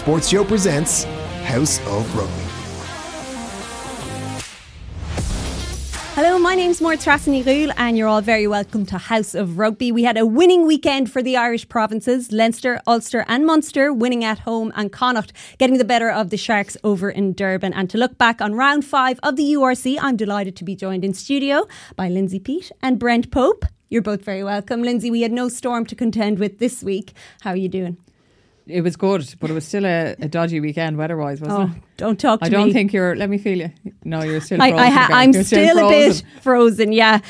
Sports Show presents House of Rugby. Hello, my name's Mort Rule, and you're all very welcome to House of Rugby. We had a winning weekend for the Irish provinces Leinster, Ulster, and Munster winning at home, and Connacht getting the better of the Sharks over in Durban. And to look back on round five of the URC, I'm delighted to be joined in studio by Lindsay Peat and Brent Pope. You're both very welcome. Lindsay, we had no storm to contend with this week. How are you doing? It was good, but it was still a, a dodgy weekend weather-wise, wasn't oh, it? Don't talk to I don't think you're. Let me feel you. No, you're still. I, frozen, I ha- you're still, still a bit frozen. Yeah.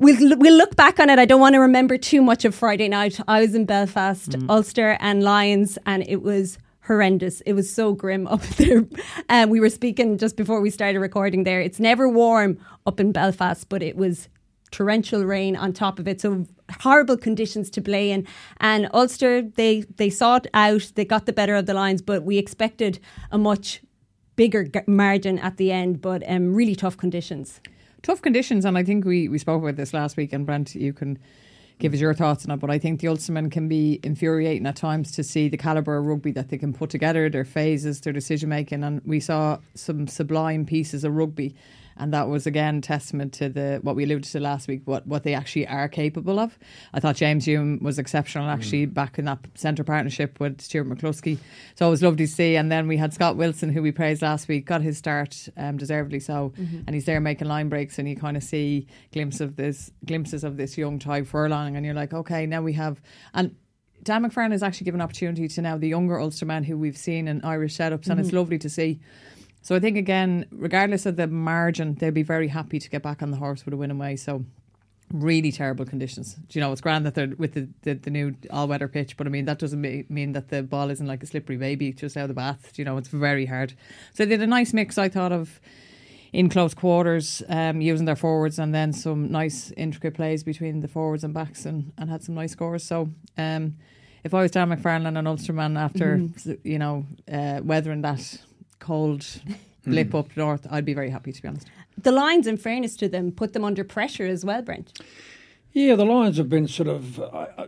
We'll, we'll look back on it. I don't want to remember too much of Friday night. I was in Belfast, mm. Ulster, and Lions, and it was horrendous. It was so grim up there. Um, we were speaking just before we started recording there. It's never warm up in Belfast, but it was torrential rain on top of it. So horrible conditions to play in. And Ulster, they they sought out, they got the better of the Lions, but we expected a much bigger g- margin at the end. But um, really tough conditions. Tough conditions, and I think we we spoke about this last week. And Brent, you can give us your thoughts on it. But I think the Ulstermen can be infuriating at times to see the calibre of rugby that they can put together, their phases, their decision making. And we saw some sublime pieces of rugby and that was again testament to the what we alluded to last week, what what they actually are capable of. I thought James Hume was exceptional actually mm. back in that centre partnership with Stuart McCluskey, So it was lovely to see. And then we had Scott Wilson, who we praised last week, got his start um, deservedly so, mm-hmm. and he's there making line breaks, and you kind of see glimpses of this glimpses of this young Tadhg Furlong, and you're like, okay, now we have and. Dan McFarland has actually given opportunity to now the younger Ulstermen who we've seen in Irish setups, mm-hmm. and it's mm-hmm. lovely to see. So I think again, regardless of the margin, they'll be very happy to get back on the horse with a win away. So really terrible conditions. Do you know, it's grand that they're with the, the, the new all weather pitch, but I mean, that doesn't mean that the ball isn't like a slippery baby just out of the bath. Do you know, it's very hard. So they did a nice mix, I thought, of in close quarters, um, using their forwards and then some nice intricate plays between the forwards and backs and, and had some nice scores. So, um, if I was Dan McFarland and Ulsterman after, mm. you know, uh, weathering that cold blip up north, I'd be very happy to be honest. The Lions, in fairness to them, put them under pressure as well, Brent. Yeah, the Lions have been sort of. Uh,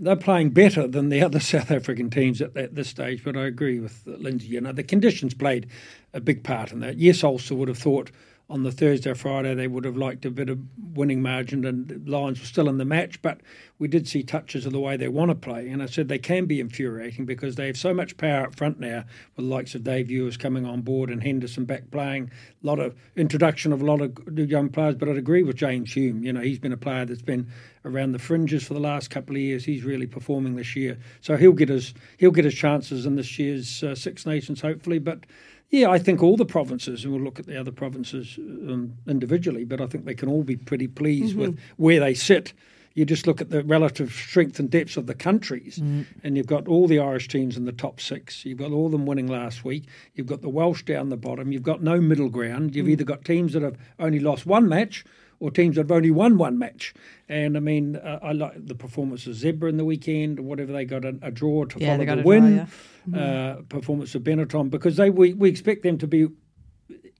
they're playing better than the other South African teams at, at, this stage, but I agree with Lindsay. You know, the conditions played a big part in that. Yes, Ulster would have thought on the Thursday, Friday, they would have liked a bit of winning margin, and Lions were still in the match. But we did see touches of the way they want to play, and I said they can be infuriating because they have so much power up front now, with the likes of Dave Ewers coming on board and Henderson back playing. A lot of introduction of a lot of young players, but I'd agree with James Hume. You know, he's been a player that's been around the fringes for the last couple of years. He's really performing this year, so he'll get his he'll get his chances in this year's uh, Six Nations, hopefully. But yeah, I think all the provinces, and we'll look at the other provinces um, individually, but I think they can all be pretty pleased mm-hmm. with where they sit. You just look at the relative strength and depths of the countries, mm. and you've got all the Irish teams in the top six. You've got all of them winning last week. You've got the Welsh down the bottom. You've got no middle ground. You've mm. either got teams that have only lost one match or teams that have only won one match. And I mean, uh, I like the performance of Zebre in the weekend, whatever they got a, a draw to yeah, follow the win. Draw, yeah. mm-hmm. uh, performance of Benetton because they we, we expect them to be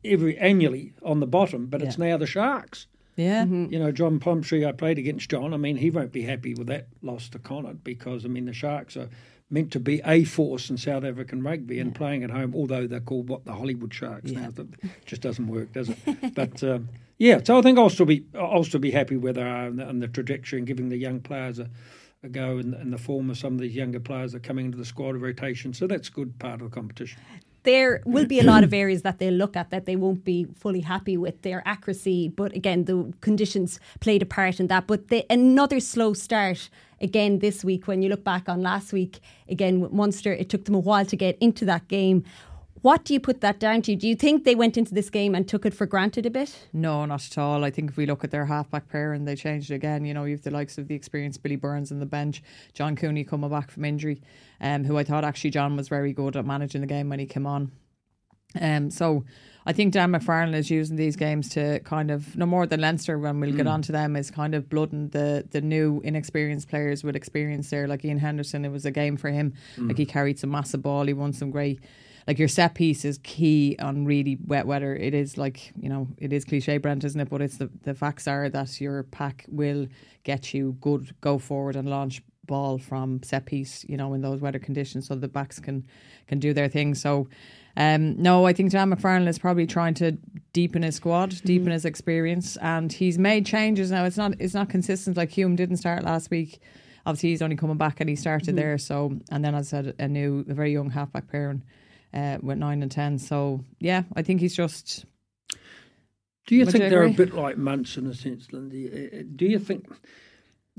every annually on the bottom, but yeah. it's now the Sharks. Yeah. Mm-hmm. You know, John Plumtree, I played against John. I mean, he won't be happy with that loss to Connacht because, I mean, the Sharks are meant to be a force in South African rugby and playing at home, although they're called what the Hollywood Sharks yeah. now. That just doesn't work, does it? but um, yeah, so I think I'll still be I'll still be happy where they are uh, and the, and the trajectory and giving the young players a, a go in, the form of some of these younger players that are coming into the squad rotation. So that's a good part of the competition there will be a lot of areas that they'll look at that they won't be fully happy with their accuracy. But again, the conditions played a part in that. But the, another slow start again this week. When you look back on last week, again with Munster, it took them a while to get into that game. What do you put that down to? Do you think they went into this game and took it for granted a bit? No, not at all. I think if we look at their halfback pair and they changed it again, you know, you've the likes of the experienced Billy Burns on the bench, John Cooney coming back from injury, um, who I thought actually John was very good at managing the game when he came on. Um, so I think Dan McFarland is using these games to kind of no more than Leinster when we'll mm. get on to them is kind of blooding the the new inexperienced players with experience there. Like Ian Henderson, it was a game for him. Mm. Like he carried some massive ball, he won some great like your set piece is key on really wet weather. It is like you know it is cliche, Brent, isn't it? But it's the the facts are that your pack will get you good go forward and launch ball from set piece, you know, in those weather conditions, so the backs can can do their thing. So, um, no, I think Dan McFarland is probably trying to deepen his squad, deepen his experience, and he's made changes now. It's not it's not consistent. Like Hume didn't start last week. Obviously, he's only coming back and he started there. So, and then as I said, a new, a very young halfback pair and uh, with nine and ten. So, yeah, I think he's just Do you think you they're a bit like Munster in a sense, Lindy? Do you think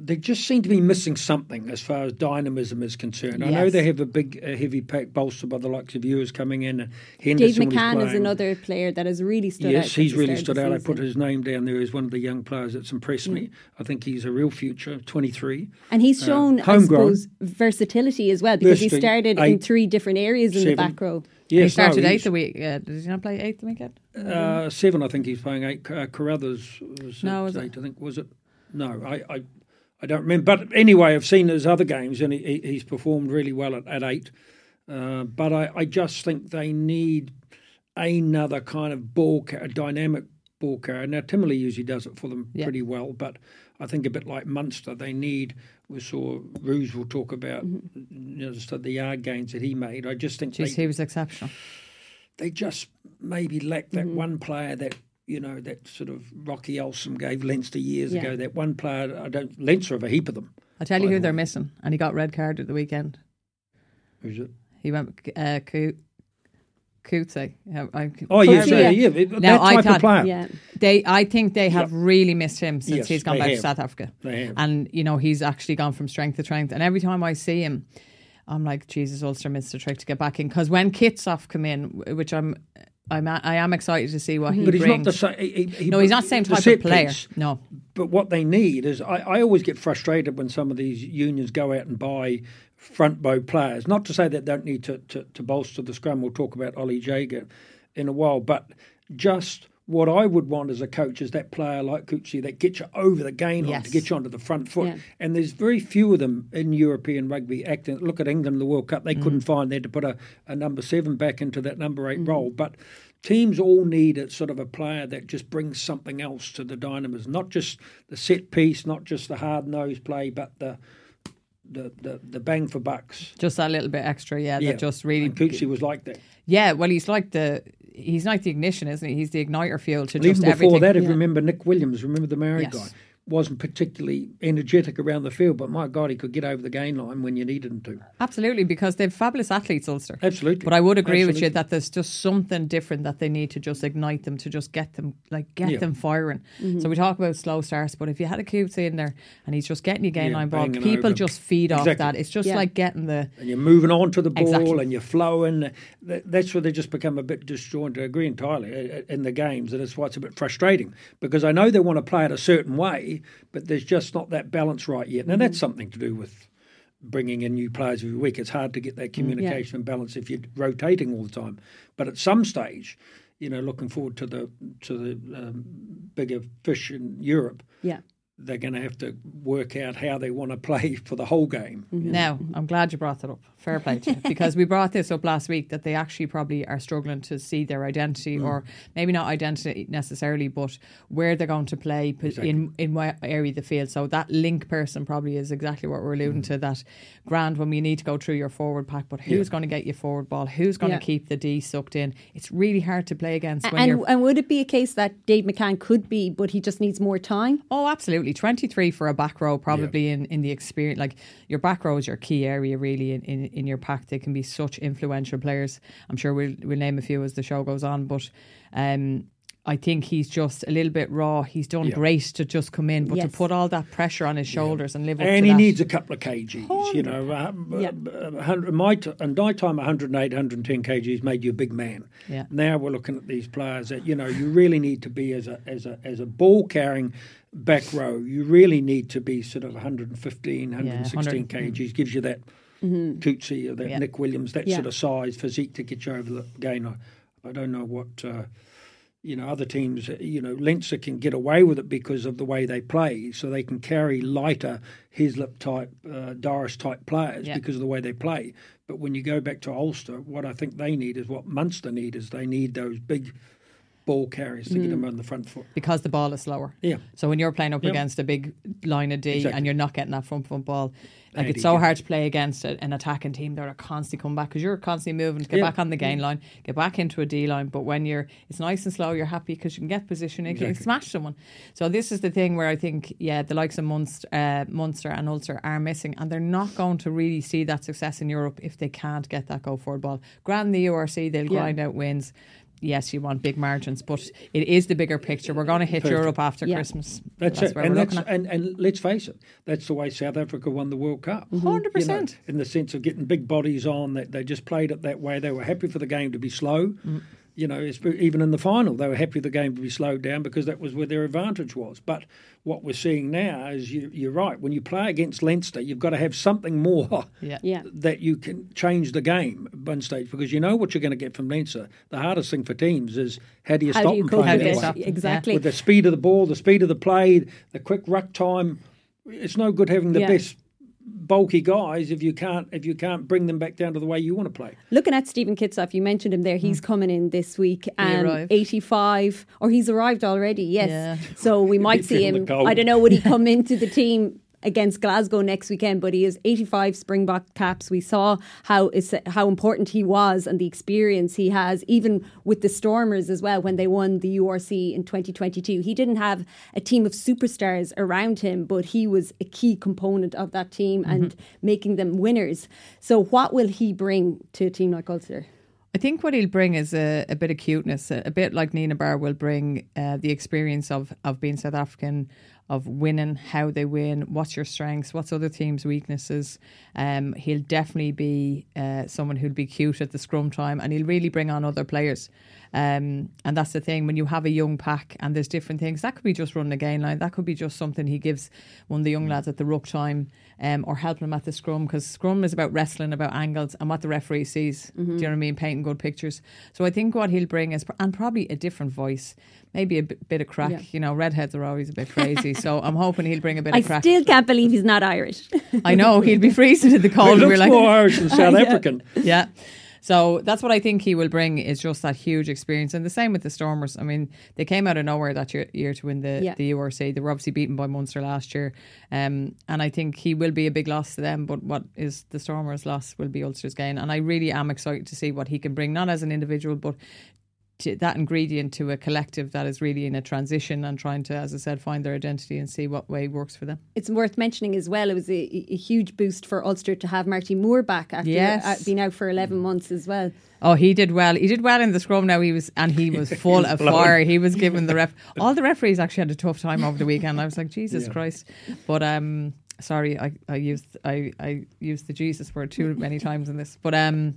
they just seem to be missing something as far as dynamism is concerned? I know they have a big, uh, heavy pack bolstered by the likes of Ewers coming in. And Dave Henderson when McCann is another player that has really stood out. Yes, he's really stood of the out. I put his name down there as one of the young players that's impressed Mm. me. I think he's a real future, 23. And he's shown, I Uh, homegrown. suppose, versatility as well because he Versatility. started in three different areas in the back row. Yes, he started no, eighth he's- the week. Uh, did he not play eighth the weekend? Uh, seven, I think he's playing eight. Uh, Carruthers was No, at was it? eight, I think. Was it? No, I, I, I don't remember. But anyway, I've seen his other games and he, he- he's performed really well at, at eight. Uh, but I, I just think they need another kind of ball, a dynamic ball carrier. Now, Timoney usually does it for them Yeah. pretty well, but I think a bit like Munster, they need. We saw Rouge will talk about Mm-hmm. you know, the yard gains that he made. I just think Jeez, they, he was exceptional. they just maybe lack that Mm-hmm. one player that you know that sort of Rocky Elsom gave Leinster years Yeah. ago. That one player, I don't Leinster have a heap of them. I'll tell you who the they're way. missing, and he got red card at the weekend. Who's it? He went uh, Coo- Coetzee. I- Oh yes, Coetzee, yeah, yeah. yeah. that Now, I type thought- of player. Yeah. They, I think they have really missed him since Yes, he's gone back to. South Africa. They have. And you know he's actually gone from strength to strength. And every time I see him, I'm like, Jesus, Ulster missed a trick to get back in. Because when Kitshoff come in, which I'm, I'm, a- I am excited to see what he But he's brings. not the same. He, he- no, he's not the same type set of player. piece, No, But what they need is, I, I always get frustrated when some of these unions go out and buy front bow players. Not to say that they don't need to, to, to bolster the scrum. We'll talk about Oli Jager in a while. But just what I would want as a coach is that player like Coetzee that gets you over the gain line, to get you onto the front foot. Yeah. And there's very few of them in European rugby acting. Look at England in the World Cup. They mm. couldn't find there to put a, a number seven back into that number 8 mm. role. But teams all need a sort of a player that just brings something else to the dynamism, not just the set piece, not just the hard nosed play, but the the, the the bang for bucks. just that little bit extra. Yeah, that just really. And was like that. Yeah, well, he's like the. He's like the ignition, isn't he? He's the igniter fuel to And just even before everything. that, if you remember Nick Williams, remember the Maori Yes. guy, wasn't particularly energetic around the field, but my God, he could get over the gain line when you needed him to. Absolutely, because they're fabulous athletes, Ulster. Absolutely. But I would agree with you that there's just something different that they need to just ignite them to just get them like get Yeah. them firing. So we talk about slow starts, but if you had a Coetzee in there and he's just getting you gain Yeah, line ball, people just feed off that. It's just Yeah. like getting the and you're moving on to the ball Exactly. and you're flowing. That's where they just become a bit disjointed. I agree entirely uh, in the games, and it's why it's a bit frustrating because I know they want to play it a certain way, but there's just not that balance right yet. Now that's something to do with bringing in new players every week. It's hard to get that communication and balance if you're rotating all the time. But at some stage, you know, looking forward to the to the um, bigger fish in Europe, Yeah. They're going to have to work out how they want to play for the whole game. Now, I'm glad you brought that up. Fair play to you. Because we brought this up last week that they actually probably are struggling to see their identity, Mm. or maybe not identity necessarily, but where they're going to play p- in in what area of the field. So that link person probably is exactly what we're alluding Mm. to. That grand when we need to go through your forward pack, but who's going to get your forward ball? Who's going Yeah. to keep the D sucked in? It's really hard to play against when And, you're. and would it be a case that Dave McCann could be, but he just needs more time? Oh, absolutely. 23 for a back row, probably in, in the experience. Like your back row is your key area, really, in, in, in your pack. They can be such influential players. I'm sure we'll, we'll name a few as the show goes on, but um, I think he's just a little bit raw. He's done Yeah. great to just come in, but to put all that pressure on his shoulders and live up and to he that. needs a couple of kgs. You know, uh, Yeah. uh, my t- and my time, 108, 110 kgs made you a big man. Yeah. Now we're looking at these players that you know you really need to be as a as a as a ball carrying back row. You really need to be sort of 115, 116 kgs. Gives you that Coetzee or that Yeah. Nick Williams, that Yeah. sort of size physique to get you over the gain. I, I don't know what. Uh, you know, other teams, you know, Leinster can get away with it because of the way they play. So they can carry lighter Hislop type, uh, Doris type players Yeah. because of the way they play. But when you go back to Ulster, what I think they need is what Munster need is they need those big ball carriers to get them on the front foot. because the ball is slower. Yeah. So when you're playing up Yep. against a big line of D Exactly. and you're not getting that front foot ball, like Andy, it's so yeah. hard to play against a, an attacking team that are constantly coming back because you're constantly moving to get Yeah. back on the gain line, get back into a D line. But when you're, it's nice and slow. You're happy because you can get position, you can Exactly. smash someone. So this is the thing where I think, yeah, the likes of Munster, uh, Munster and Ulster are missing, and they're not going to really see that success in Europe if they can't get that go forward ball. Grand the URC, they'll Yeah. grind out wins. Yes, you want big margins, but it is the bigger picture. We're going to hit Perfect. Europe after Yeah. Christmas. That's, it, where and we're that's looking at. and, and let's face it, that's the way South Africa won the World Cup. Mm-hmm. Hundred You know, percent. in the sense of getting big bodies on, that they just played it that way. They were happy for the game to be slow. Mm. You know, even in the final, they were happy the game to be slowed down because that was where their advantage was. But what we're seeing now is you, you're right. When you play against Leinster, you've got to have something more Yeah. Yeah. that you can change the game at one stage because you know what you're going to get from Leinster. The hardest thing for teams is how do you How stop do you them playing that it? way? Stop them, yeah. Exactly. with the speed of the ball, the speed of the play, the quick ruck time. It's no good having the Yeah. best bulky guys if you can't if you can't bring them back down to the way you want to play. Looking at Steven Kitshoff, you mentioned him there. He's coming in this week. Um, arrived? 85, or he's arrived already, yes. Yeah. So we might see him. I don't know, would he come into the team against Glasgow next weekend? But he has 85 Springbok caps. We saw how it's, how important he was and the experience he has, even with the Stormers as well, when they won the URC in 2022. He didn't have a team of superstars around him, but he was a key component of that team and making them winners. So, what will he bring to a team like Ulster? I think what he'll bring is a, a bit of cuteness, a, a bit like Nina Barr will bring uh, the experience of, of being South African, of winning, how they win, what's your strengths, what's other teams' weaknesses. Um, he'll definitely be uh, someone who'll be cute at the scrum time and he'll really bring on other players. Um, and that's the thing when you have a young pack and there's different things, that could be just running a gain line, that could be just something he gives one of the young lads at the ruck time um, or helping him at the scrum because scrum is about wrestling, about angles and what the referee sees. Do you know what I mean? Painting good pictures. So I think what he'll bring is, and probably a different voice, maybe a bit, bit of crack. Yeah. You know, redheads are always a bit crazy. so I'm hoping he'll bring a bit I of crack. still can't believe he's not Irish. I know, he'll be freezing in the cold. and looks we're like, more Irish than South African. yeah. So that's what I think he will bring is just that huge experience. And the same with the Stormers. I mean, they came out of nowhere that year, year to win the, Yeah. the URC. They were obviously beaten by Munster last year. Um, and I think he will be a big loss to them. But what is the Stormers' loss will be Ulster's gain. And I really am excited to see what he can bring, not as an individual, but to that ingredient to a collective that is really in a transition and trying to, as I said, find their identity and see what way works for them. it's worth mentioning as well. It was a, a huge boost for Ulster to have Marty Moore back after Yes. uh, being out for eleven months as well. Oh, he did well. He did well in the scrum. Now he was, and he was full of fire. He was given the ref. All the referees actually had a tough time over the weekend. I was like, Jesus Christ. But um, sorry, I, I used I, I used the Jesus word too many times in this. But um,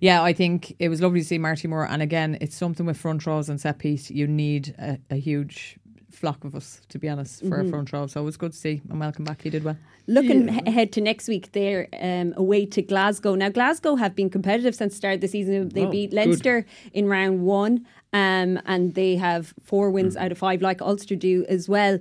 yeah, I think it was lovely to see Marty Moore. And again, it's something with front rows and set piece. You need a, a huge flock of us, to be honest, for a front row. So it was good to see. And welcome back. He did well. Looking h- ahead to next week, they're um, away to Glasgow. Now, Glasgow have been competitive since the start of the season. They Oh, beat good. Leinster in round one, um, and they have four wins Hmm. out of five, like Ulster do as well.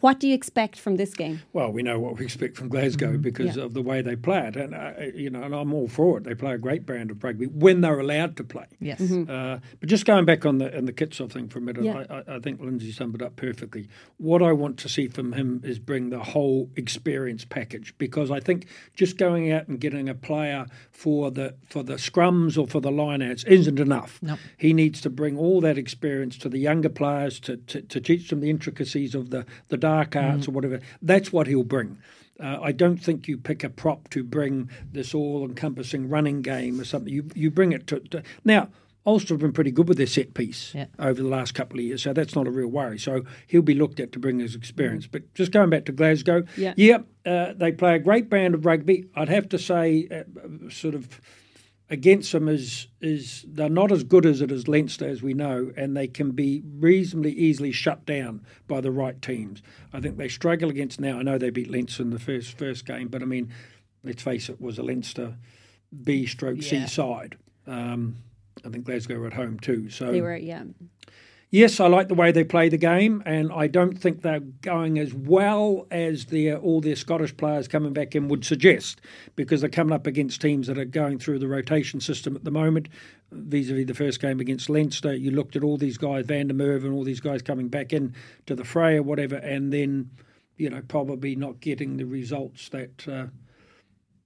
What do you expect from this game? Well, we know what we expect from Glasgow because Yeah. of the way they play it, and uh, you know, and I'm all for it. They play a great brand of rugby when they're allowed to play. Yes. Uh, but just going back on the on the Kitshoff thing for a minute, Yeah. I, I, I think Lindsay summed it up perfectly. What I want to see from him is bring the whole experience package because I think just going out and getting a player for the for the scrums or for the lineouts isn't enough. No. He needs to bring all that experience to the younger players to, to, to teach them the intricacies of the, the dark arts or whatever. That's what he'll bring. Uh, I don't think you pick a prop to bring this all-encompassing running game or something. You you bring it to, to now. Ulster have been pretty good with their set piece Yeah. over the last couple of years, so that's not a real worry. So he'll be looked at to bring his experience. But just going back to Glasgow, Yeah. yeah, uh, they play a great brand of rugby. I'd have to say, uh, sort of against them is is they're not as good as it is Leinster as we know, and they can be reasonably easily shut down by the right teams. I think they struggle against now. I know they beat Leinster in the first first game, but I mean, let's face it, it was a Leinster B stroke C side. Um, I think Glasgow were at home too, so They were, yeah. Yes, I like the way they play the game, and I don't think they're going as well as their all their Scottish players coming back in would suggest, because they're coming up against teams that are going through the rotation system at the moment. Vis-a-vis the first game against Leinster, you looked at all these guys, Van der Merwe and all these guys coming back in to the fray or whatever, and then, you know, probably not getting the results that. Uh,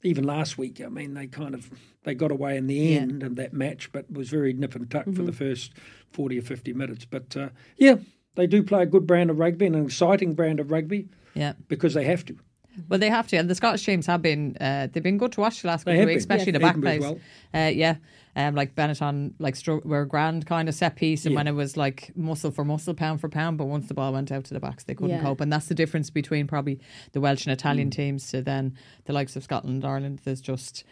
even last week, I mean, they kind of they got away in the Yeah. end of that match, but was very nip and tuck Mm-hmm. for the first forty or fifty minutes. But uh, yeah, they do play a good brand of rugby and an exciting brand of rugby Yeah. because they have to. Well, they have to, and the Scottish teams have been uh, they've been good to watch the last couple of weeks, especially Yeah. the back Edinburgh plays. as Uh, yeah, um, like Benetton, like stro- were a grand kind of set piece, and Yeah. when it was like muscle for muscle, pound for pound, but once the ball went out to the backs, they couldn't Yeah. cope, and that's the difference between probably the Welsh and Italian Mm. teams to then the likes of Scotland, Ireland. There's just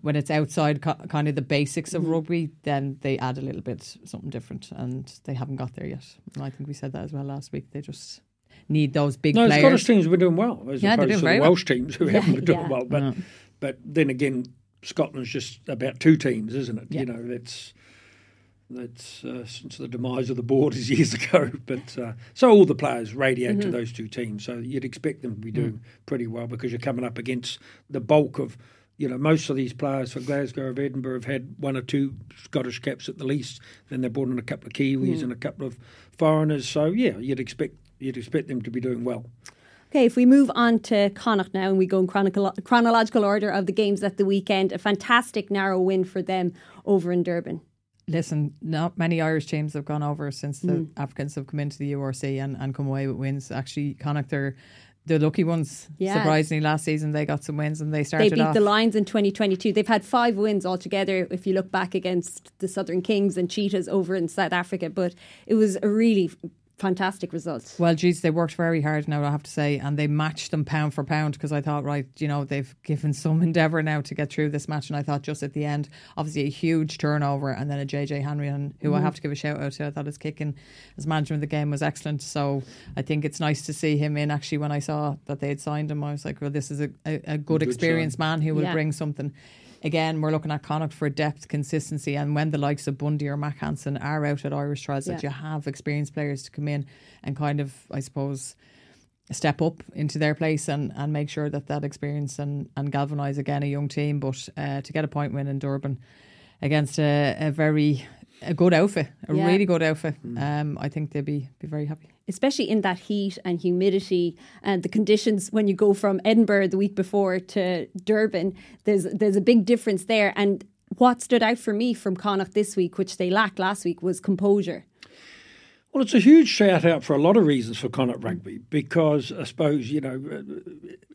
when it's outside co- kind of the basics Mm-hmm. of rugby, then they add a little bit something different, and they haven't got there yet. And I think we said that as well last week. They just need those big No, players. Scottish teams have been doing well as Yeah, opposed to the well. Welsh teams who Yeah, haven't been doing yeah. well. But but then again, Scotland's just about two teams, isn't it? Yeah. You know, that's that's uh, since the demise of the borders years ago. But uh, so all the players radiate Mm-hmm. to those two teams. So you'd expect them to be doing Mm. pretty well because you're coming up against the bulk of. You know, most of these players for Glasgow of Edinburgh have had one or two Scottish caps at the least. Then they brought in a couple of Kiwis Mm. and a couple of foreigners. So yeah, you'd expect you'd expect them to be doing well. Okay, if we move on to Connacht now and we go in chronicle- chronological order of the games at the weekend, a fantastic narrow win for them over in Durban. Listen, not many Irish teams have gone over since the Mm. Africans have come into the URC and, and come away with wins. Actually, Connacht, they're the lucky ones. Yeah. Surprisingly, last season they got some wins and they started. They beat off. the Lions in 2022. They've had five wins altogether if you look back against the Southern Kings and Cheetahs over in South Africa, but it was a really fantastic results. Well, geez, they worked very hard now, I have to say, and they matched them pound for pound because I thought, right, you know, they've given some endeavour now to get through this match. And I thought just at the end, obviously a huge turnover and then a JJ Henry, and who I mm-hmm. have to give a shout out to. I thought his kicking, his management of the game was excellent. So I think it's nice to see him in. Actually, when I saw that they had signed him, I was like, well, this is a, a, a good, Good experienced man who will Yeah. bring something. Again, we're looking at Connacht for depth, consistency, and when the likes of Bundee or Mack Hansen are out at Irish trials, that you have experienced players to come in and kind of, I suppose, step up into their place and, and make sure that that experience and, and galvanise again a young team. But uh, to get a point win in Durban against a, a very a good outfit, a Yeah. really good outfit, um, I think they'd be be very happy. especially in that heat and humidity and the conditions when you go from Edinburgh the week before to Durban, there's there's a big difference there. And what stood out for me from Connacht this week, which they lacked last week, was composure. Well, it's a huge shout out for a lot of reasons for Connacht Rugby because I suppose, you know, uh,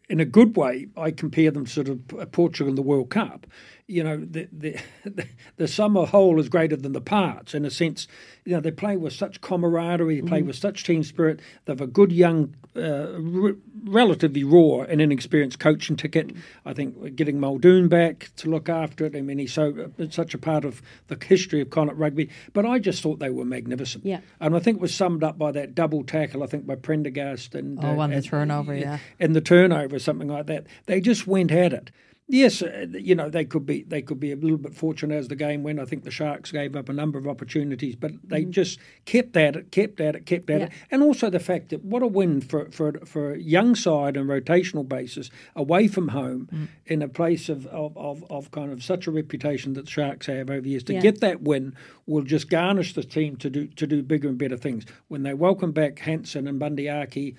in a good way, I compare them to sort of Portugal in the World Cup. You know, the, the, the sum of whole is greater than the parts in a sense. You know, they play with such camaraderie, they play with such team spirit. They have a good young, uh, r- relatively raw and inexperienced coaching ticket. I think getting Muldoon back to look after it. I mean, he's so it's such a part of the history of Connacht Rugby. But I just thought they were magnificent. Yeah. And I think it was summed up by that double tackle, I think, by Prendergast and Oh, uh, and the turnover, yeah. and the turnover, something like that. They just went at it. Yes, uh, you know they could be they could be a little bit fortunate as the game went. I think the Sharks gave up a number of opportunities, but they just kept at it, kept at it, kept at it, and also the fact that what a win for for for a young side and rotational basis away from home in a place of, of, of, of kind of such a reputation that the Sharks have over years to Yeah. get that win will just garnish the team to do to do bigger and better things. When they welcome back Hansen and Bundee Aki,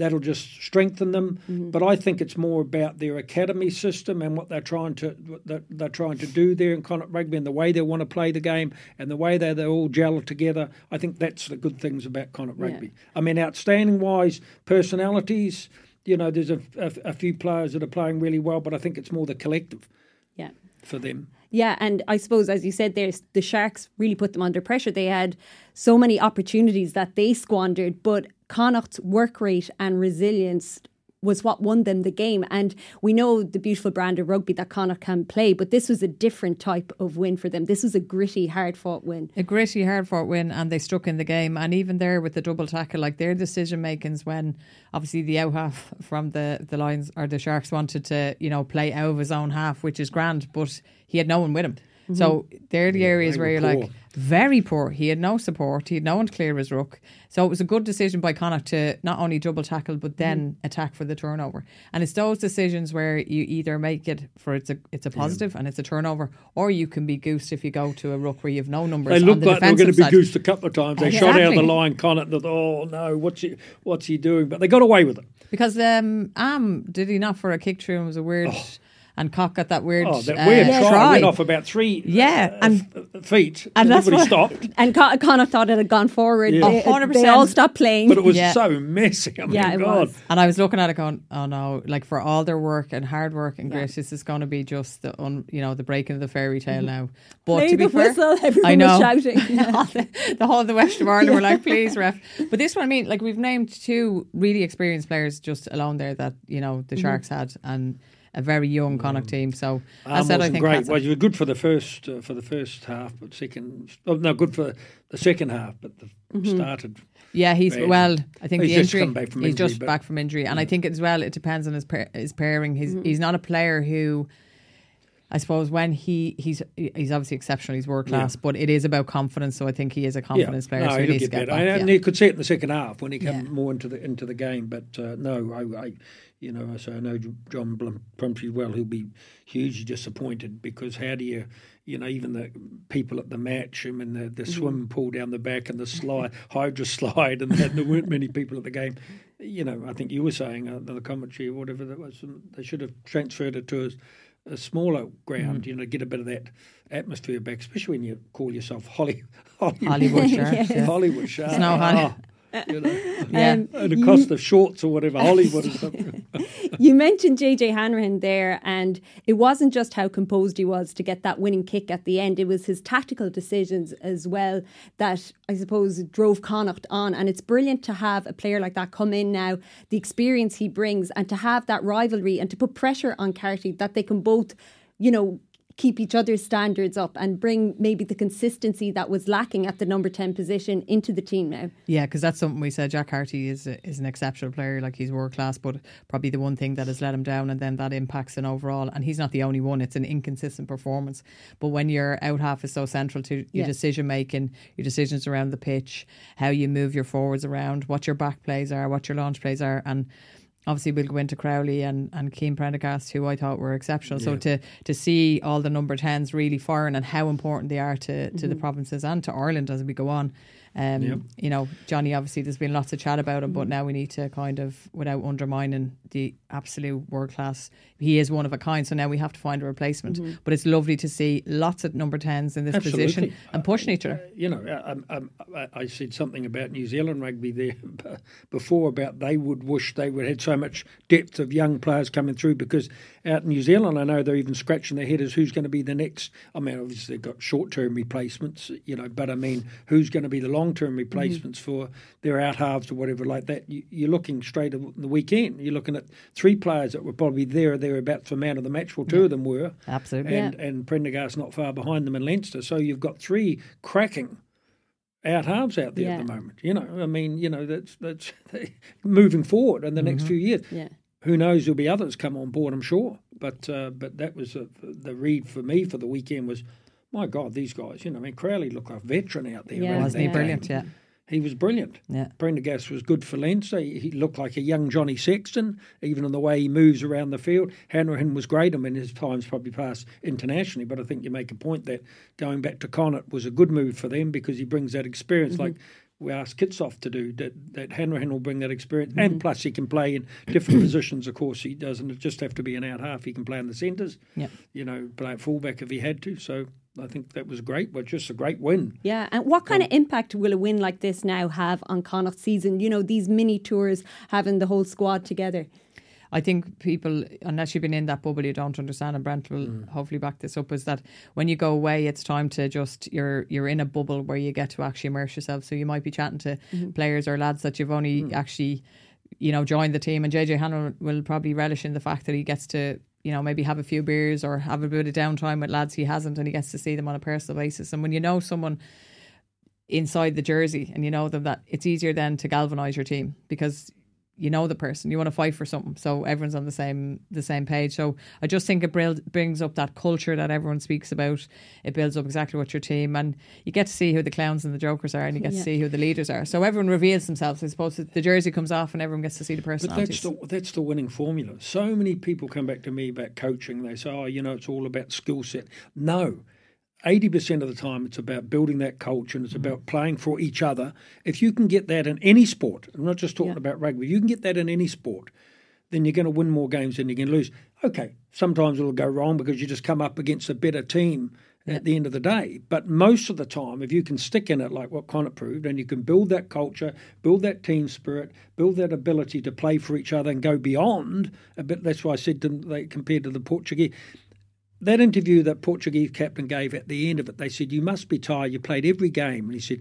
that'll just strengthen them. Mm-hmm. But I think it's more about their academy system and what they're trying to what they're, they're trying to do there in Connacht Rugby and the way they want to play the game and the way they they all gel together. I think that's the good things about Connacht Yeah. Rugby. I mean, outstanding wise personalities. You know, there's a, a, a few players that are playing really well, but I think it's more the collective Yeah. For them. Yeah, and I suppose as you said, there's the Sharks really put them under pressure. They had so many opportunities that they squandered, but Connacht's work rate and resilience was what won them the game. And we know the beautiful brand of rugby that Connacht can play, but this was a different type of win for them. This was a gritty, hard fought win. A gritty, hard fought win, and they stuck in the game. And even there with the double tackle, like their decision makings when obviously the out half from the the Lions or the Sharks wanted to, you know, play out of his own half, which is grand, but he had no one with him. So they're the Yeah, areas where you're poor. like very poor. He had no support. He had no one to clear his rook. So it was a good decision by Connacht to not only double tackle but then attack for the turnover. And it's those decisions where you either make it for it's a it's a positive and it's a turnover, or you can be goosed if you go to a rook where you've no numbers. They on looked the like they were defensive going to be side. goosed a couple of times. They shot out Exactly. the line, Connacht, and thought, oh no, what's he, what's he doing? But they got away with it. Because um, Am did he not for a kick through and was a weird, and Cock got that weird, Oh, that uh, weird try, try. went off about three Yeah, uh, and- f- feet, and that's everybody what- stopped. And Con- Connacht thought it had gone forward. Yeah. They, A hundred they all stopped playing. But it was Yeah. so messy. I mean, Yeah, it God. was. And I was looking at it going, oh no, like for all their work and hard work and grit, this is going to be just the, un, you know, the breaking of the fairy tale now. But Play to be the fair, whistle, everyone I know. was shouting. The, the whole of the West of Ireland were like, please, ref. But this one, I mean, like we've named two really experienced players just alone there that, you know, the Sharks had and a very young Connacht team. So I said, I think great. Well, you were good for the first uh, for the first half, but second, oh, no, good for the second half, but the Mm-hmm. started. Yeah, he's Bad. well. I think He's the just injury. come back from he's injury, just back from injury, and I think as well it depends on his pair, his pairing. He's Mm-hmm. he's not a player who, I suppose, when he he's he's obviously exceptional. He's world class, but it is about confidence. So I think he is a confidence player. no, so he he'll get get better, back. and yeah. you could see it in the second half when he came Yeah. more into the into the game. But uh, no, I, I, you know, so I know John Plumtree well. He'll be hugely disappointed because how do you, you know, even the people at the match, I mean, the, Mm-hmm. the swim pool down the back and the slide, hydro slide, and there weren't many people at the game. You know, I think you were saying uh, the commentary or whatever that was, um, they should have transferred it to a, a smaller ground, Mm-hmm. you know, get a bit of that atmosphere back, especially when you call yourself Holly, Hollywood, Hollywood Sharks. yeah. Hollywood Shark. no Holly- you know, Yeah. Um, and the cost of shorts or whatever, Hollywood or something. you mentioned JJ Hanrahan there, and it wasn't just how composed he was to get that winning kick at the end. It was his tactical decisions as well that I suppose drove Connacht on. And it's brilliant to have a player like that come in now, the experience he brings, and to have that rivalry and to put pressure on Carty that they can both, you know, keep each other's standards up and bring maybe the consistency that was lacking at the number 10 position into the team now. Yeah, because that's something we said. Jack Carty is a, is an exceptional player, like he's world class, but probably the one thing that has let him down, and then that impacts an overall. And he's not the only one; it's an inconsistent performance. But when your out half is so central to your Yeah. decision making, your decisions around the pitch, how you move your forwards around, what your back plays are, what your launch plays are, and obviously we'll go into Crowley and and Keane Prendergast, who I thought were exceptional. So to to see all the number tens really firing and how important they are to to the mm-hmm. provinces and to Ireland as we go on. Um, Yep. You know, Johnny. Obviously, there's been lots of chat about him, but now we need to kind of, without undermining the absolute world class, he is one of a kind. So now we have to find a replacement. But it's lovely to see lots of number tens in this Absolutely. position and pushing each other. you know, um, I, I said something about New Zealand rugby there before about they would wish they would had so much depth of young players coming through because out in New Zealand, I know they're even scratching their head as who's going to be the next. I mean, obviously they've got short term replacements, you know, but I mean, who's going to be the long term replacements for their out halves or whatever like that? You, you're looking straight at the weekend. You're looking at three players that were probably there or thereabouts for man of the match. Well, two of them were Absolutely. and and Prendergast not far behind them in Leinster. So you've got three cracking out halves out there Yeah. at the moment. You know, I mean, you know, that's that's moving forward in the next few years. Yeah. Who knows? There'll be others come on board, I'm sure. But uh, but that was uh the read for me for the weekend was, my God, these guys. You know, I mean, Crowley looked like a veteran out there. Yeah. Wasn't he brilliant? Yeah. He was brilliant. Yeah. Prendergast was good for Leinster. He he looked like a young Johnny Sexton, even in the way he moves around the field. Hanrahan was great. I mean, his time's probably passed internationally, but I think you make a point that going back to Connacht was a good move for them because he brings that experience, Mm-hmm. like we asked Kitshoff to do. That that Hanrahan will bring that experience, Mm-hmm. and plus he can play in different positions. Of course, he doesn't just have to be an out half. He can play in the centres. Yeah. You know, play at fullback if he had to. So I think that was great. But just a great win. Yeah, and what kind um, of impact will a win like this now have on Connacht's season? You know, these mini tours having the whole squad together. I think people, unless you've been in that bubble, you don't understand. And Brent will mm. hopefully back this up. Is that when you go away, it's time to just you're you're in a bubble where you get to actually immerse yourself. So you might be chatting to mm-hmm. players or lads that you've only mm. actually, you know, joined the team. And JJ Hanrahan will probably relish in the fact that he gets to. You know, maybe have a few beers or have a bit of downtime with lads he hasn't, and he gets to see them on a personal basis. And when you know someone inside the jersey and you know them, that it's easier then to galvanise your team because you know the person, you want to fight for something, so everyone's on the same the same page. So I just think it bril- brings up that culture that everyone speaks about. It builds up exactly what your team, and you get to see who the clowns and the jokers are, and you get Yeah. to see who the leaders are. So everyone reveals themselves. I suppose the jersey comes off, and everyone gets to see the But that's the that's the winning formula. So many people come back to me about coaching. They say, "Oh, you know, it's all about skill set." No, eighty percent of the time, it's about building that culture and it's Mm. about playing for each other. If you can get that in any sport, I'm not just talking Yeah. about rugby. You can get that in any sport, then you're going to win more games than you're going to lose. Okay, sometimes it'll go wrong because you just come up against a better team. At the end of the day, but most of the time, if you can stick in it like what Connacht proved, and you can build that culture, build that team spirit, build that ability to play for each other and go beyond a bit. That's why I said to, they compared to the Portuguese that interview that Portuguese captain gave at the end of it, they said, You must be tired. You played every game. And he said,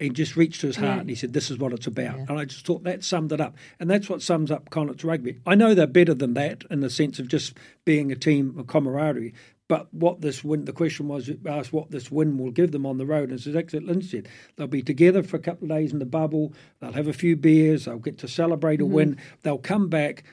he just reached to his heart Yeah. and he said, This is what it's about. And I just thought that summed it up. And that's what sums up Connacht's rugby. I know they're better than that in the sense of just being a team of camaraderie. But what this win, the question was asked what this win will give them on the road. And exactly what Lynn said. They'll be together for a couple of days in the bubble. They'll have a few beers. They'll get to celebrate a mm-hmm. win. They'll come back.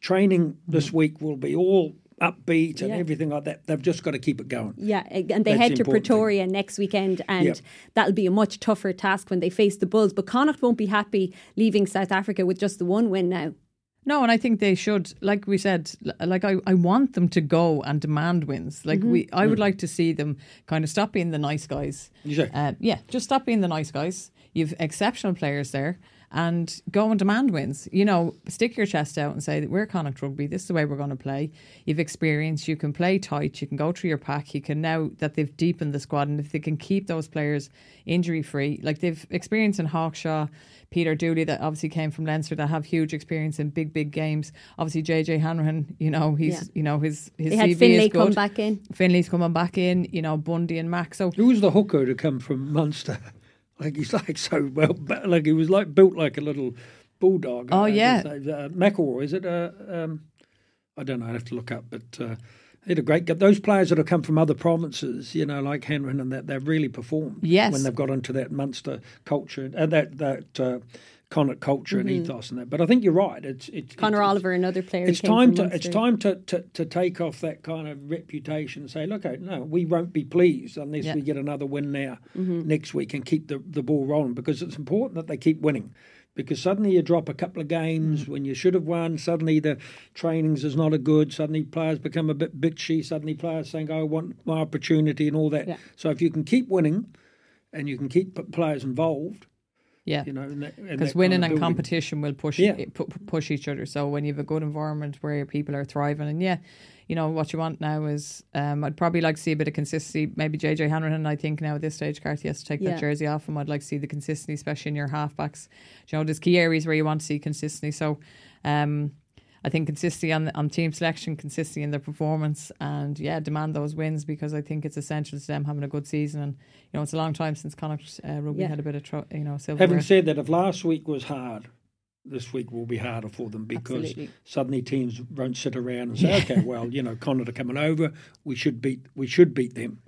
Training this mm-hmm. week will be all upbeat and Yeah. everything like that. They've just got to keep it going. Yeah, and they That's head to important thing. Pretoria next weekend, and Yep. that'll be a much tougher task when they face the Bulls. But Connacht won't be happy leaving South Africa with just the one win now. No, and I think they should, like we said, like I, I want them to go and demand wins. Like we, I would like to see them kind of stop being the nice guys. You say? Uh, yeah, just stop being the nice guys. You've exceptional players there, and go and demand wins. You know, stick your chest out and say that we're Connacht Rugby. This is the way we're going to play. You've experience. You can play tight. You can go through your pack. You can now that they've deepened the squad, and if they can keep those players injury free, like they've experience in Hawkshaw. Peter Dooley, that obviously came from Leinster, that have huge experience in big, big games. Obviously, JJ Hanrahan, you know, he's, Yeah. you know, his his They had CV Finlay is good. come back in. Finlay's coming back in. You know, Bundee and Max. So Who was the hooker to come from Munster? Like he's like so well, like he was like built like a little bulldog. Oh, Uh, yeah. uh, McElroy is it? Uh, um, I don't know. I have to look up, but uh, he had a great. Those players that have come from other provinces, you know, like Hanrahan and that, they've really performed. Yes. when they've got into that Munster culture and that that. Uh, Connacht culture Mm-hmm. and ethos and that, but I think you're right. It's it's Connor it's, Oliver, another player. who it's time to it's time to, to, to take off that kind of reputation and say, look, uh, no, we won't be pleased unless Yeah. we get another win now Mm-hmm. next week and keep the, the ball rolling because it's important that they keep winning. Because suddenly you drop a couple of games Mm. when you should have won. Suddenly the trainings is not a good. Suddenly players become a bit bitchy. Suddenly players saying, "I want my opportunity" and all that. Yeah. So if you can keep winning, and you can keep players involved, yeah, you know, in that- in that because winning and competition will push Yeah. pu- pu- push each other. So when you have a good environment where your people are thriving, and yeah, you know what you want now is um, I'd probably like to see a bit of consistency. Maybe JJ Hanrahan, and I think now at this stage, Carty has to take Yeah. that jersey off him. I'd like to see the consistency, especially in your halfbacks. You know, there's key areas where you want to see consistency. So. Um, I think consistency on on team selection, consistency in their performance, and yeah, demand those wins because I think it's essential to them having a good season. And you know, it's a long time since Connacht uh, rugby Yeah. had a bit of tro- you know silverware. Having said that, if last week was hard, this week will be harder for them because Absolutely. suddenly teams won't sit around and say, "Okay, well, you know, Connacht are coming over. We should beat. We should beat them,"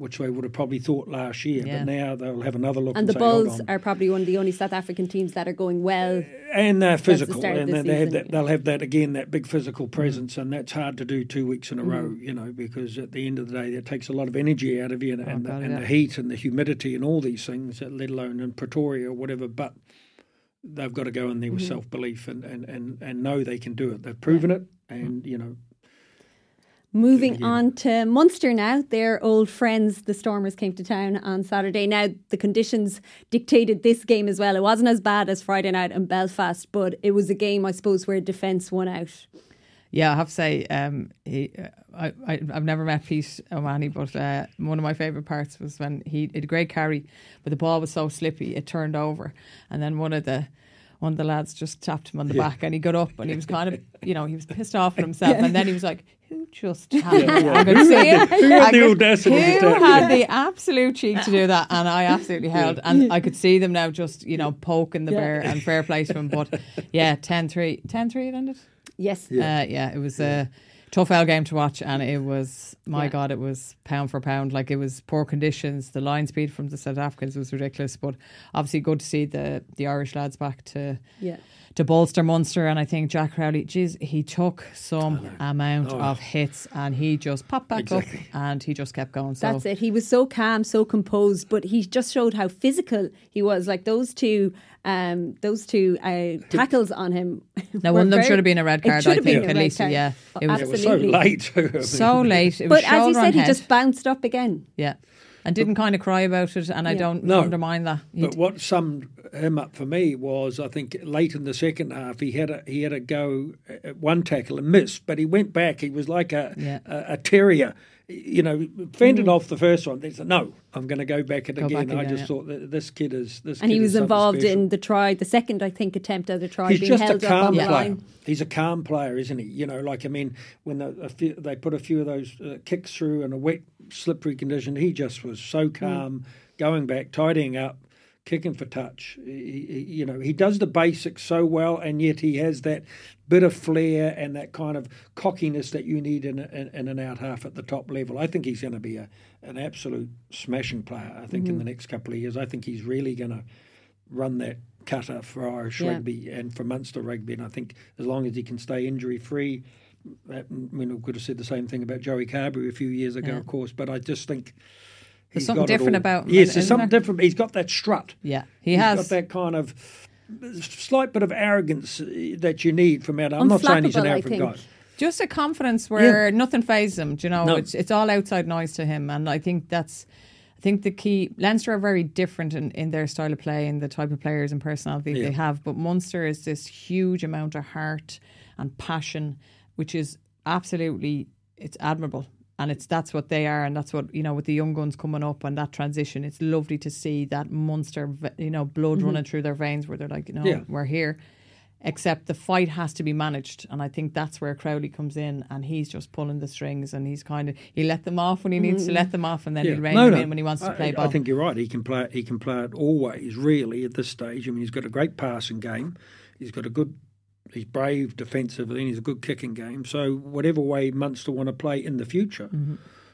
which they would have probably thought last year. Yeah. But now they'll have another look and and, the say, "Hold Bulls on." are probably one of the only South African teams that are going well. and they're physical, of and the they have that. They'll have that again, that big physical presence, and that's hard to do two weeks in a row. Mm-hmm. You know, because at the end of the day, it takes a lot of energy out of you, and, and, God, the, and yeah. the heat and the humidity and all these things. Let alone in Pretoria or whatever, but. They've got to go in there Mm-hmm. with self belief and, and, and, and know they can do it. They've proven it, and you know Moving on to Munster now. Their old friends, the Stormers, came to town on Saturday. Now, the conditions dictated this game as well. It wasn't as bad as Friday night in Belfast, but it was a game, I suppose, where defence won out. Yeah, I have to say, um, he, uh, I, I, I've never met Pete O'Mahony, but uh, one of my favourite parts was when he did a great carry, but the ball was so slippy it turned over, and then one of the one of the lads just tapped him on the back, and he got up, and he was kind of, you know, he was pissed off at himself, and then he was like, "Who just had I could see him. Who had the could- audacity Who tap had the absolute cheek to do that? And I absolutely held, and I could see them now just, you know, poking the bear and fair play to him. But yeah, 10-3. 10-3 it ended. Yes. Yeah, uh, yeah it was. Uh, tough L game to watch, and it was my Yeah. God, it was pound for pound. Like it was poor conditions. The line speed from the South Africans was ridiculous, but obviously good to see the the Irish lads back to Yeah. To bolster Munster. And I think Jack Crowley, geez, he took some amount Oh. of hits, and he just popped back Exactly. up, and he just kept going. So That's it. He was so calm, so composed, but he just showed how physical he was. Like those two, um, those two uh, tackles on him. Now, one of them should have been a red card, I think, at least, card. yeah. Oh, It was- It was so late. I mean, so late. It was But as you said, he head. just bounced up again. yeah, and didn't kind of cry about it, and I don't No. undermine that. But what summed him up for me was, I think, late in the second half, he had a he had a go at one tackle and missed, but he went back. He was like a Yeah. a, a terrier, you know, fended off the first one. They said, "No, I'm going to go back it Go again." back I just thought that this kid is this. And he was involved special. in the try, the second, I think, attempt at the try, He's being just a calm player. line. He's a calm player, isn't he? You know, like I mean, when the, a few, they put a few of those uh, kicks through in a wet, slippery condition, he just was so Mm. calm, going back, tidying up, kicking for touch. He, he, you know, he does the basics so well, and yet he has that bit of flair and that kind of cockiness that you need in, in, in an out half at the top level. I think he's going to be a, an absolute smashing player. I think in Mm-hmm. the next couple of years, I think he's really going to run that cutter for Irish Yeah. rugby and for Munster rugby. And I think as long as he can stay injury free, I mean, we could have said the same thing about Joey Carbery a few years ago, Yeah. of course. But I just think There's something different about him, Yes, there's something there? different. He's got that strut. yeah, he He's has got that kind of slight bit of arrogance uh, that you need from out. I'm not saying he's an arrogant guy. just a confidence where nothing fazes him. do You know, No. it's it's all outside noise to him, and I think that's. I think the key Leinster are very different in, in their style of play and the type of players and personality Yeah. they have. But Munster is this huge amount of heart and passion, which is absolutely it's admirable. And it's that's what they are, and that's what you know with the young guns coming up and that transition. It's lovely to see that Munster you know, blood mm-hmm. running through their veins, where they're like, you know, Yeah. we're here except the fight has to be managed and I think that's where Crowley comes in and he's just pulling the strings and he's kind of he let them off when he needs to mm-hmm. let them off and then he'll rein them in when he wants to I, play I ball. think you're right. He can play. He can play it always. Really, at this stage, I mean, he's got a great passing game. He's got a good. He's brave defensively, and he's a good kicking game. So whatever way Munster want to play in the future,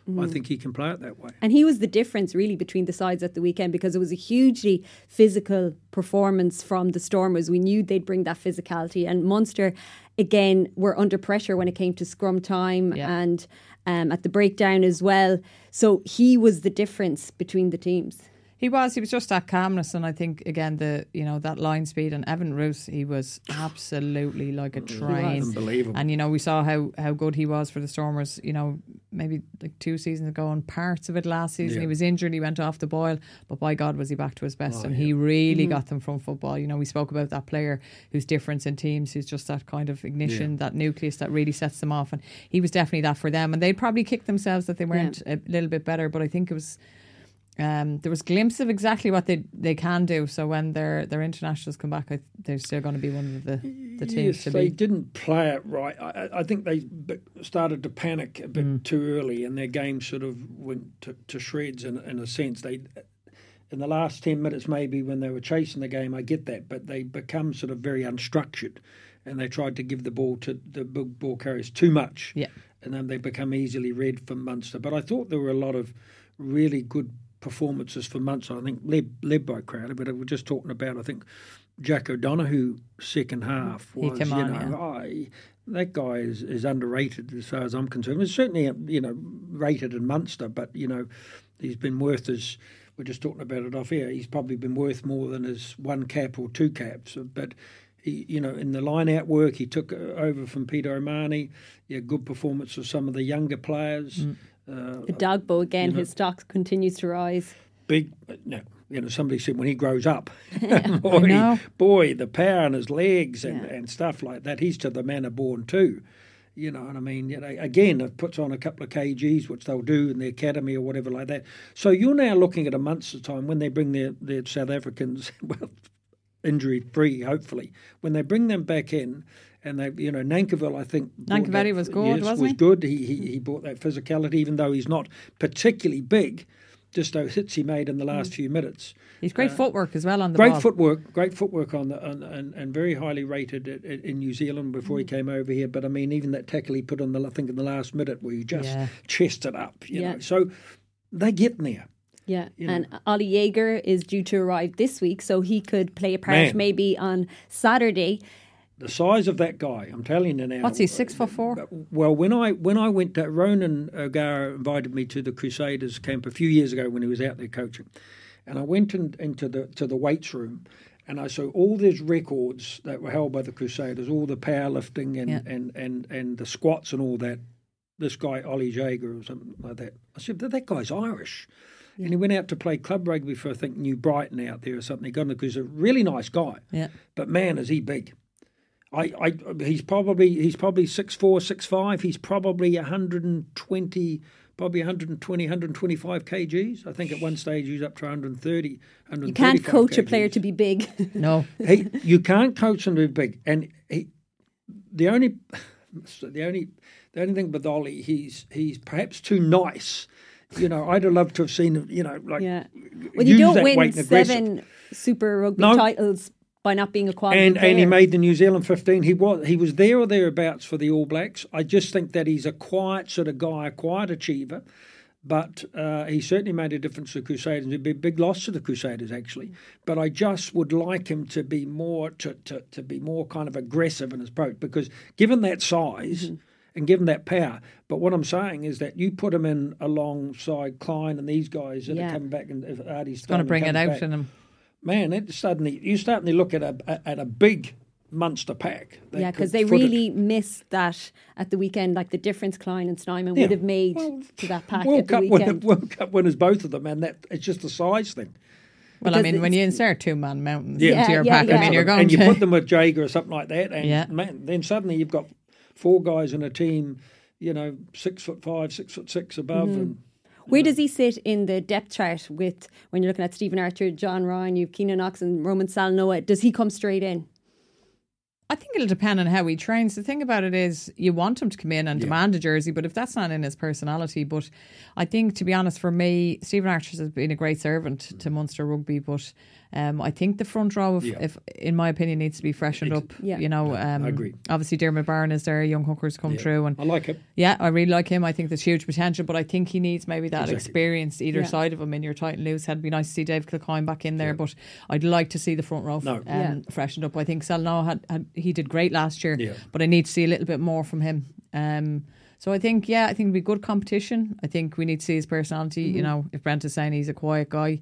Mm-hmm. I think he can play it that way. And he was the difference really between the sides at the weekend because it was a hugely physical performance from the Stormers. We knew they'd bring that physicality, and Munster again were under pressure when it came to scrum time Yeah. and um, at the breakdown as well. So he was the difference between the teams. He was. He was just that calmness, and I think again the you know that line speed and Evan Roos, he was absolutely like a train. Unbelievable. And you know we saw how how good he was for the Stormers. You know maybe like two seasons ago and parts of it last season. Yeah. He was injured. He went off the boil, but by God was he back to his best, oh, and he really mm-hmm. got them from football. You know we spoke about that player who's difference in teams, who's just that kind of ignition, that nucleus that really sets them off, and he was definitely that for them. And they'd probably kick themselves that they weren't a little bit better, but I think it was um, there was a glimpse of exactly what they they can do. So when their their internationals come back, I, they're still going to be one of the the teams yes, to they be. didn't play it right. I, I- think they started to panic a bit Mm. too early, and their game sort of went to, to shreds. In, in a sense, they in the last ten minutes, maybe when they were chasing the game, I get that, but they become sort of very unstructured, and they tried to give the ball to the big ball carriers too much. Yeah. and then they become easily read for Munster. But I thought there were a lot of really good performances for Munster. I think led led by Crowley, but we're just talking about I think Jack O'Donoghue second half was you on, know I, that guy is, is underrated as far as I'm concerned. He's certainly you know rated in Munster, but you know he's been worth his. We're just talking about it off here. He's probably been worth more than his one cap or two caps, but. He, you know, in the line-out work, he took over from Peter O'Mahony. Yeah, good performance of some of the younger players. Mm. Uh, Edogbo again, you know- his stock continues to rise. big. No, you know, somebody said when he grows up, boy, boy, the power in his legs and, Yeah. and stuff like that. He's to the manner born too. You know, and I mean, you know, again, it puts on a couple of kgs, which they'll do in the academy or whatever like that. So you're now looking at a month's time when they bring their, their South Africans, well, injury free, hopefully, when they bring them back in. And they, you know, Nankivell, I think. brought was good, yes, wasn't was he? good. He, he he brought that physicality, even though he's not particularly big. just those hits he made in the last few minutes. He's great footwork as well on the Great ball. footwork, great footwork on the on, and, and very highly rated at, at, in New Zealand before he Mm. came over here. But I mean, even that tackle he put on the I think in the last minute where he just Yeah. chested up, you Yeah. know. So they get there. Yeah, you and Oli Jager is due to arrive this week, so he could play a part Man. maybe on Saturday. The size of that guy, I'm telling you now. What's he, six foot four? Well, when I when I went to Ronan O'Gara invited me to the Crusaders camp a few years ago when he was out there coaching, and I went in, into the to the weights room, and I saw all these records that were held by the Crusaders, all the powerlifting and Yeah. and, and and the squats and all that. This guy Oli Jager or something like that. I said that, that guy's Irish. And he went out to play club rugby for I think New Brighton out there or something. He got because he's a really nice guy. Yeah. But man, is he big! I, I he's probably he's probably six four, six five. He's probably 120, probably 120, 125 kgs. I think at one stage he was up to 130. You can't coach a player to be big. No. He, you can't coach him to be big, and he, the only, the only, the only thing with Oli, he's he's perhaps too nice. You know, I'd have loved to have seen him. You know, like yeah. Well, you use don't that win weight aggressive. seven Super Rugby No. titles by not being a quality and player. and he made the New Zealand 15. He was he was there or thereabouts for the All Blacks. I just think that he's a quiet sort of guy, a quiet achiever. But uh, he certainly made a difference to the Crusaders. It'd be a big loss to the Crusaders, actually. But I just would like him to be more to, to, to be more kind of aggressive in his approach because given that size and given that power. But what I'm saying is that you put him in alongside Kleyn and these guys that Yeah. are coming back and if Artie's Going to bring it out in him. Man, it suddenly you suddenly look at a at a big Munster pack. yeah, because they foot it. really missed that at the weekend, like the difference Kleyn and Snyman Yeah. would have made Well, to that pack World at the Cup winner. World Cup winners, both of them, and that it's just a size thing. Well, I mean, when you insert two man mountains Yeah. into your Yeah, pack, yeah, I mean, you're going and you put them with Jager or something like that, and Yeah. man, then suddenly you've got four guys in a team, you know, six foot five, six foot six above, Mm-hmm. and Where does he sit in the depth chart with when you're looking at Stephen Archer, John Ryan, you've Keenan Knox and Roman Salanoa? Does he come straight in? I think it'll depend on how he trains. The thing about it is, you want him to come in and demand a jersey, but if that's not in his personality, but I think, to be honest, for me, Stephen Archer has been a great servant to Munster rugby, but um, I think the front row, if, Yeah. if in my opinion, needs to be freshened up. Yeah. You know, um, I agree. Obviously, Diarmuid Barron is there, young hookers come through, and I like it. yeah, I really like him. I think there's huge potential, but I think he needs maybe that Exactly. experience either Yeah. side of him in your tight and loose. It'd be nice to see Dave Kilcoyne back in there, but I'd like to see the front row No. um, Yeah. freshened up. I think Salanoa had, had he did great last year, Yeah. but I need to see a little bit more from him. Um, so I think, yeah, I think it'd be good competition. I think we need to see his personality. Mm-hmm. You know, if Brent is saying he's a quiet guy,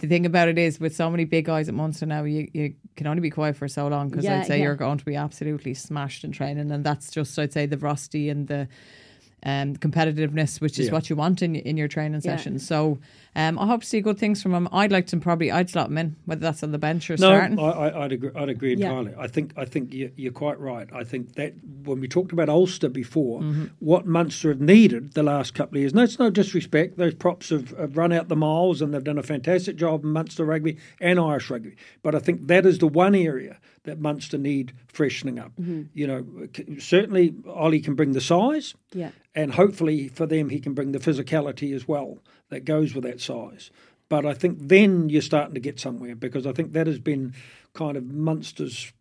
the thing about it is with so many big guys at Munster now, you, you can only be quiet for so long because Yeah, I'd say yeah. you're going to be absolutely smashed in training, and that's just I'd say the rusty and the um, competitiveness, which is Yeah. what you want in in your training Yeah. sessions. So um, I hope to see good things from him. I'd like to probably I'd slot him in, whether that's on the bench or No, starting. I, I, I'd agree. I'd agree Yeah. entirely. I think I think you, you're quite right. I think that when we talked about Ulster before, Mm-hmm. what Munster have needed the last couple of years. No, it's no disrespect. Those props have, have run out the miles, and they've done a fantastic job in Munster rugby and Irish rugby. But I think that is the one area that Munster need freshening up. Mm-hmm. You know, certainly Oli can bring the size Yeah. and hopefully for them he can bring the physicality as well that goes with that size. But I think then you're starting to get somewhere because I think that has been kind of Munster's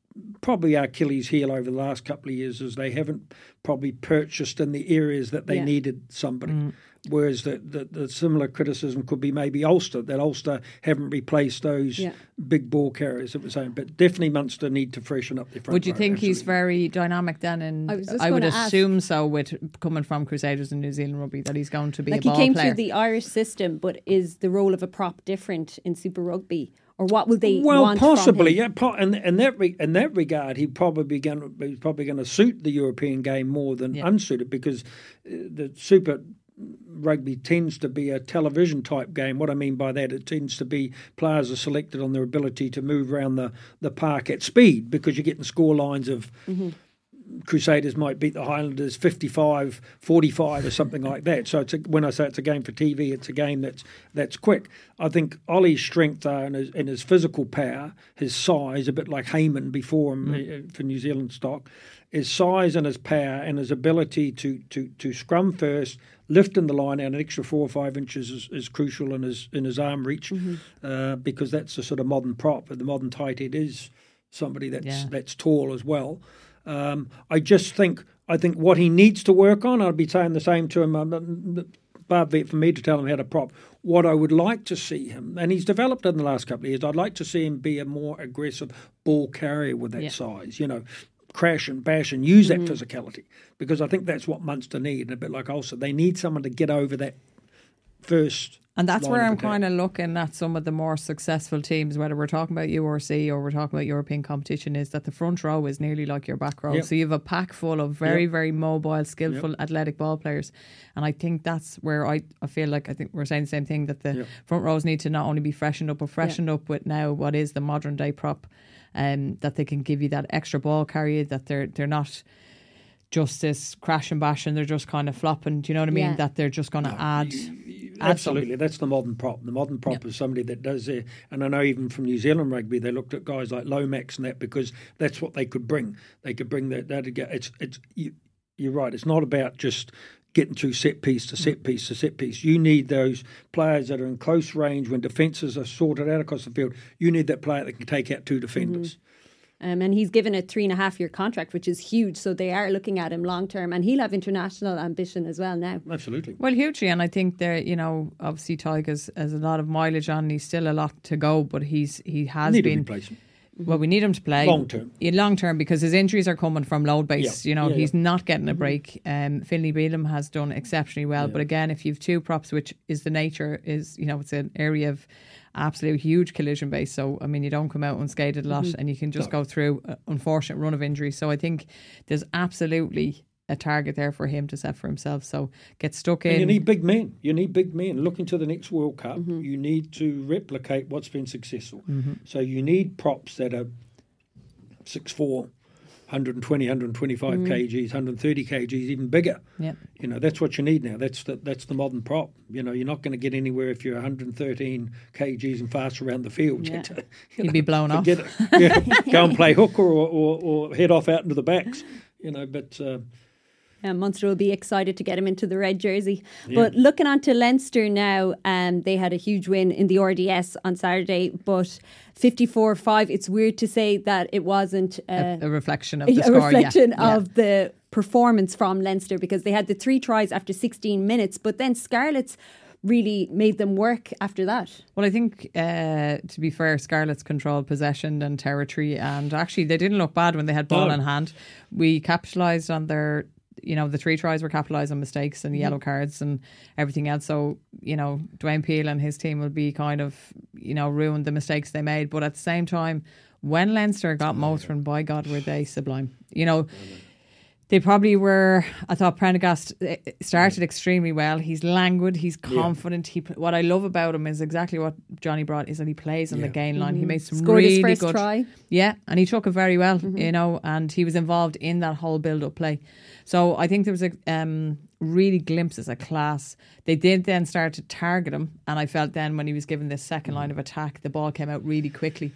probably Achilles heel over the last couple of years is they haven't probably purchased in the areas that they Yeah. needed somebody. Mm. Whereas the, the, the similar criticism could be maybe Ulster, that Ulster haven't replaced those Yeah. big ball carriers that we're saying. But definitely Munster need to freshen up their front Would you row, think he's very dynamic then? And I I would gonna ask. assume so with coming from Crusaders and New Zealand rugby that he's going to be Like a he ball came player. through the Irish system, but is the role of a prop different in Super Rugby? Or what will they well, want from possibly, yeah. Po- in, in that re- in that regard, he probably going he's probably going to suit the European game more than Yeah. unsuited because uh, the Super Rugby tends to be a television type game. What I mean by that, it tends to be players are selected on their ability to move around the, the park at speed because you're getting score lines of. Crusaders might beat the Highlanders 55 45 or something like that. So it's a, when I say it's a game for TV, it's a game that's that's quick. I think Oli's strength are in his, in his physical power, his size, a bit like Hayman before him uh, for New Zealand stock, his size and his power and his ability to, to, to scrum first, lifting the line out an extra four or five inches is, is crucial in his in his arm reach Mm-hmm. uh, because that's a sort of modern prop. The modern tight head is somebody that's Yeah. that's tall as well. Um, I just think I think what he needs to work on. I'd be saying the same to him. Um, Bar be for me to tell him how to prop. What I would like to see him, and he's developed in the last couple of years. I'd like to see him be a more aggressive ball carrier with that Yeah. size. You know, crash and bash and use Mm-hmm. that physicality because I think that's what Munster need. And a bit like Ulster, they need someone to get over that first. And that's where I'm kind of looking at some of the more successful teams, whether we're talking about URC or we're talking about European competition, is that the front row is nearly like your back row. Yep. So you have a pack full of very, Yep. very mobile, skillful, athletic ball players. And I think that's where I, I feel like I think we're saying the same thing that the Yep. front rows need to not only be freshened up, but freshened up with now what is the modern day prop, um, that they can give you that extra ball carrier, that they're they're not just this crash and bash and they're just kind of flopping. Do you know what I mean? Yeah. That they're just going to add. Absolutely, that's the modern prop. The modern prop is somebody that does it. And I know even from New Zealand rugby, they looked at guys like Lomax and that because that's what they could bring. They could bring that. That again. It's it's you, you're right. It's not about just getting through set piece to set piece to set piece. You need those players that are in close range when defences are sorted out across the field. You need that player that can take out two defenders. Mm-hmm. Um, and he's given a three and a half year contract, which is huge. So they are looking at him long term, and he'll have international ambition as well now. Absolutely. Well, hugely, and I think there, you know, obviously Tigers has a lot of mileage on. and He's still a lot to go, but he's he has Need been. Well, we need him to play Long term. Yeah, long term, because his injuries are coming from load base. Yeah. You know, Yeah, he's yeah. not getting a break. Um, Finlay Bealham has done exceptionally well, but again, if you've two props, which is the nature, is you know, it's an area of absolute huge collision base. So I mean, you don't come out unscathed a lot, and you can just go through an unfortunate run of injuries. So I think there's absolutely a target there for him to set for himself. So get stuck in. And you need big men. You need big men. Looking to the next World Cup, Mm-hmm. you need to replicate what's been successful. So you need props that are 6'4", 120, 125 kgs, 130 kgs, even bigger. Yeah. You know, that's what you need now. That's the, that's the modern prop. You know, you're not going to get anywhere if you're 113 kgs and fast around the field. Yeah. You You'd be blown off. Yeah. Go and play hooker or, or, or head off out into the backs. You know, but... Uh, Yeah, Munster will be excited to get him into the red jersey. But looking on to Leinster now, um, they had a huge win in the RDS on Saturday, but 54 5. It's weird to say that it wasn't uh, a, a reflection of the a score. yeah. reflection Yeah. of the performance from Leinster because they had the three tries after 16 minutes, but then Scarlets really made them work after that. Well, I think uh, to be fair, Scarlets controlled possession and territory, and actually they didn't look bad when they had ball No. in hand. We capitalised on their, you know, the three tries were capitalised on mistakes and mm-hmm. yellow cards and everything else. So you know, Dwayne Peel and his team will be kind of, you know, ruined the mistakes they made. But at the same time, when Leinster got Mothran, by God, were they sublime? You know. They probably were. I thought Prendergast eh, started extremely well. He's languid. He's confident. He what I love about him is exactly what Johnny brought is that he plays on the gain line. He made some Scored really his first good try. Yeah, and he took it very well. You know, and he was involved in that whole build-up play. So I think there was a um, really glimpses of class. They did then start to target him, and I felt then when he was given this second line of attack, the ball came out really quickly.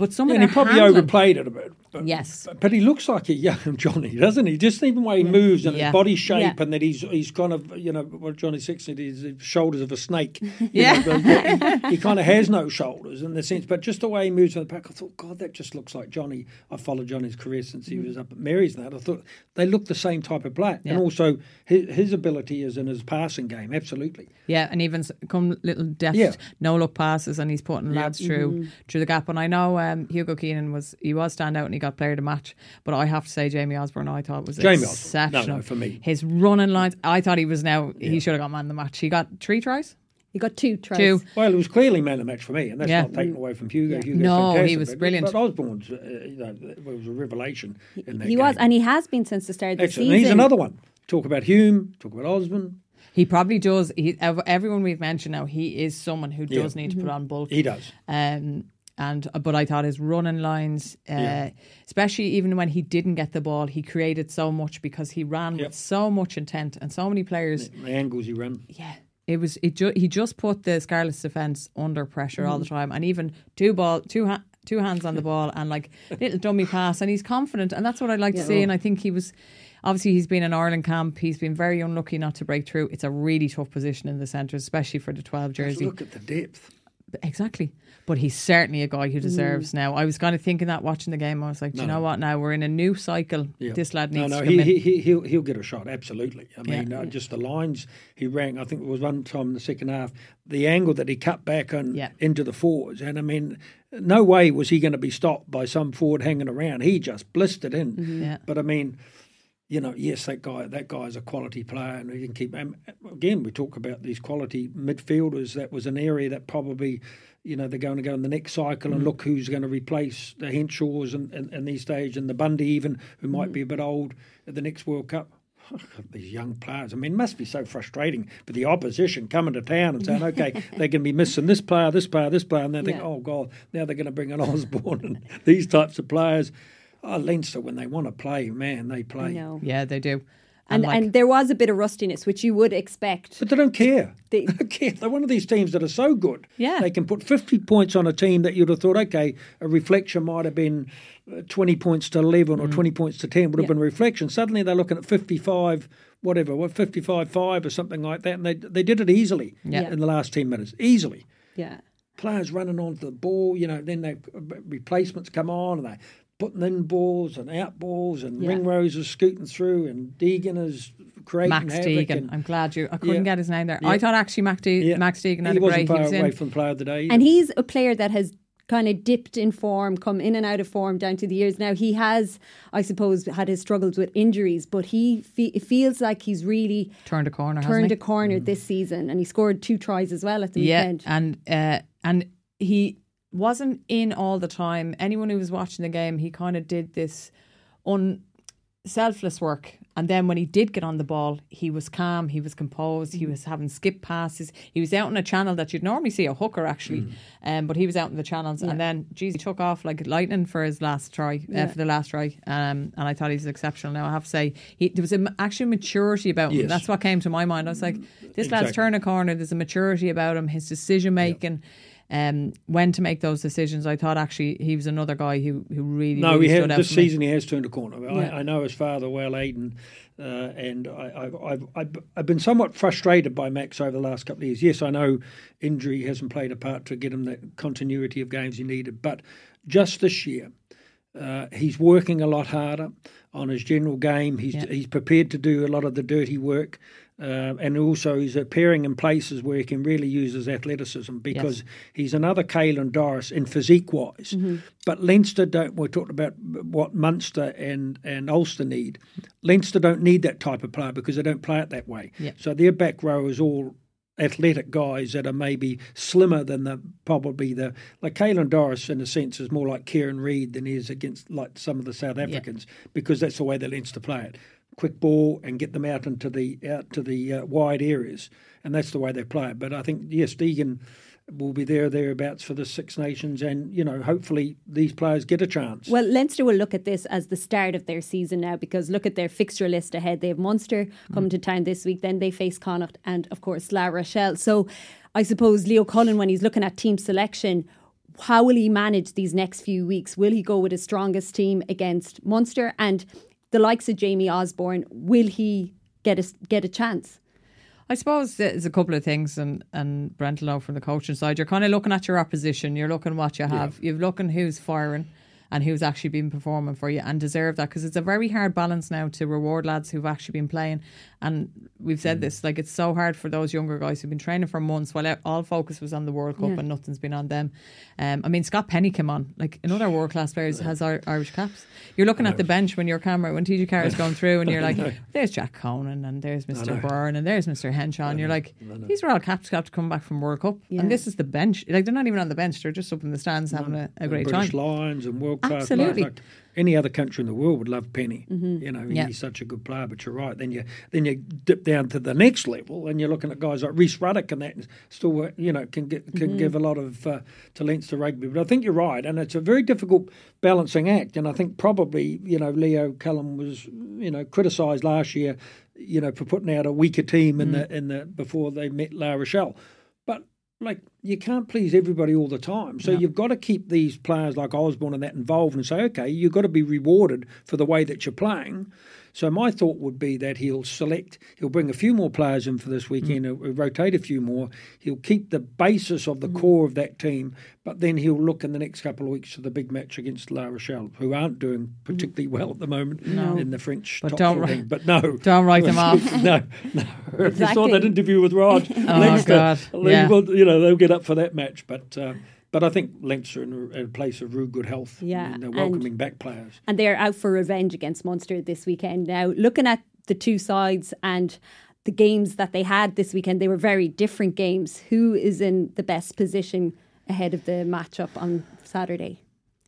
But some and he probably handling- overplayed it a bit. But, Yes. but, he looks like a young Johnny, doesn't he? Just even the way he mm, moves and Yeah. his body shape, Yeah. and that he's he's kind of you know what Johnny Six said, his shoulders of a snake. Yeah. know, he, he kind of has no shoulders in the sense, but just the way he moves in the pack, I thought, God, that just looks like Johnny. I followed Johnny's career since he mm-hmm. was up at Mary's. That I thought they look the same type of player, Yeah. and also his, his ability is in his passing game, absolutely. Yeah, and even come little deft, no look passes, and he's putting lads through mm-hmm. through the gap. And I know um, Hugo Keenan was he was stand out and he got player of the match, but I have to say Jamie Osborne I thought was Jamie Osborne. No, exceptional. no, for me. his running lines, I thought he was now he should have got man of the match. He got three tries. He got two tries. Two. Well, it was clearly man of the match for me, and that's Yeah. not taken away from Hugo. Yeah. Hugo's No, he was brilliant. But Osborne's, uh, you know, it was a revelation in that He was, and he has been since the start of the Excellent. season. And he's another one. Talk about Hume. Talk about Osborne. He probably does. He, everyone we've mentioned now, he is someone who does need to put on bulk. He does. Um, and but I thought his running lines, uh, Yeah. especially even when he didn't get the ball, he created so much because he ran Yep. with so much intent and so many players. The angles he ran. Yeah, it was it. Ju- he just put the Scarlets defense under pressure all the Mm-hmm. time, and even two ball, two ha- two hands on the ball, and like little dummy pass, and he's confident, and that's what I like to see. And I think he was. obviously he's been in Ireland camp. He's been very unlucky not to break through. It's a really tough position in the centre, especially for the 12 jersey. Look at the depth. Exactly. But he's certainly a guy Mm. who deserves now. I was kind of thinking that watching the game. I was like, do you know what? Now we're in a new cycle. Yeah. This lad needs no, to come he, in. he, he, he'll, he'll get a shot, absolutely. I Yeah. mean, uh, just the lines he rang, I think it was one time in the second half, the angle that he cut back on Yeah. into the forwards. And I mean, no way was he going to be stopped by some forward hanging around. He just blistered in. Mm-hmm. Yeah. But I mean, you know, yes, that guy, that guy is a quality player, and he can keep. And again, we talk about these quality midfielders. That was an area that probably, you know, they're going to go in the next cycle Mm. and look who's going to replace the Henshaws and, and, and these stage and the Bundee even, who might Mm. be a bit old at the next World Cup. These young players. I mean, it must be so frustrating for the opposition coming to town and saying, "Okay, they're going to be missing this player, this player, this player," and they think, Yeah. "Oh God, now they're going to bring in Osborne and these types of players." Oh, Leinster, when they want to play, man, they play. I know. yeah, they do. And, like- and there was a bit of rustiness, which you would expect. But they don't care. They- They, don't care. They're one of these teams that are so good. Yeah. They can put 50 points on a team that you'd have thought, okay, a reflection might have been uh, 20 points to 11 or Mm. 20 points to 10 would have Yeah. been reflection. Suddenly they're looking at 55, whatever, what 55 5 or something like that. And they, they did it easily Yeah. in the last 10 minutes. Easily. Yeah. Players running onto the ball, you know, then they replacements come on and they putting in balls and out balls and Yeah. Ringrose is scooting through and Deegan is creating Max havoc. Deegan. and- I'm glad you. I couldn't Yeah. get his name there. Yeah. I thought actually Max, De- Yeah. Max Deegan had he a wasn't great. far he was away in. from player of the day. either. And he's a player that has kind of dipped in form, come in and out of form down to the years. Now he has, I suppose, had his struggles with injuries, but he fe- it feels like he's really Turned a corner. turned hasn't a he? corner this season, and he scored two tries as well at the Yeah, weekend. and uh, and he wasn't in all the time. Anyone who was watching the game, he kind of did this un selfless work. And then when he did get on the ball, he was calm, he was composed, he was having skip passes. He was out in a channel that you'd normally see a hooker actually, um, but he was out in the channels. And then, geez, he took off like lightning for his last try, uh, for the last try. Um, and I thought he was exceptional. Now I have to say, he, there was a, actually maturity about him. Yes. That's what came to my mind. I was like, this lad's Exactly. turned a corner. There's a maturity about him. His decision making. Um, when to make those decisions, I thought actually he was another guy who who really No, really he stood out this for me. season he has turned a corner. Yeah. I, I know his father well, Aidan, uh, and I, I've, I've, I've, I've been somewhat frustrated by Max over the last couple of years. Yes, I know injury hasn't played a part to get him the continuity of games he needed, but just this year, uh, he's working a lot harder on his general game. He's Yeah. he's prepared to do a lot of the dirty work, uh, and also he's appearing in places where he can really use his athleticism because he's another Caelan Doris in physique wise. But Leinster don't. We talked about what Munster and and Ulster need. Leinster don't need that type of player because they don't play it that way. Yeah. So their back row is all athletic guys that are maybe slimmer than the probably the like Caelan Doris in a sense is more like Kieran Read than he is against like some of the South Africans because that's the way they Leinster play it. Quick ball and get them out into the out to the uh, wide areas, and that's the way they play it. But I think yes, Deegan will be there thereabouts for the Six Nations, and you know hopefully these players get a chance. Well, Leinster will look at this as the start of their season now because look at their fixture list ahead. They have Munster coming to town this week, then they face Connacht and, of course, La Rochelle. So I suppose Leo Cullen, when he's looking at team selection, how will he manage these next few weeks? Will he go with his strongest team against Munster and the likes of Jamie Osborne? Will he get a, get a chance? I suppose there's a couple of things, and and Brent will know from the coaching side. You're kind of looking at your opposition. You're looking what you have. You're looking who's firing and who's actually been performing for you and deserve that because it's a very hard balance now to reward lads who've actually been playing. And we've Mm. said this like it's so hard for those younger guys who've been training for months while all focus was on the World Cup Yeah. and nothing's been on them. Um, I mean, Scott Penny came on like another world class player has Ir- Irish caps. You're looking at the bench when your camera when TG Carr is going through and you're like, there's Jack Conan and there's Mr. Byrne and there's Mr. Henshaw. And you're like, these are all caps caps come back from World Cup. Yeah. And this is the bench. Like they're not even on the bench. They're just up in the stands having a, a great British time. Lions and world class Absolutely. Like any other country in the world would love Penny. Mm-hmm. You know, Yeah. he's such a good player. But you're right. Then you then you dip down to the next level, and you're looking at guys like Rhys Ruddock and that still you know can get Mm-hmm. can give a lot of uh, to Leinster rugby. But I think you're right, and it's a very difficult balancing act. And I think probably you know Leo Cullen was you know criticised last year, you know for putting out a weaker team in Mm. the in the before they met La Rochelle, like you can't please everybody all the time. So you've got to keep these players like Osborne and that involved and say, okay, you've got to be rewarded for the way that you're playing. So my thought would be that he'll select, he'll bring a few more players in for this weekend, mm. he'll rotate a few more. He'll keep the basis of the mm. core of that team, but then he'll look in the next couple of weeks to the big match against La Rochelle, who aren't doing particularly well at the moment no. in the French but top don't 14. But no, don't write them off. no, no. Exactly. If you saw that interview with ROG, oh Leinster, God, yeah. you know they'll get up for that match, but. Uh, but I think Leinster are in a, place of real good health. Yeah, and they're welcoming and, back players. And they're out for revenge against Munster this weekend. Now, looking at the two sides and the games that they had this weekend, they were very different games. Who is in the best position ahead of the matchup on Saturday?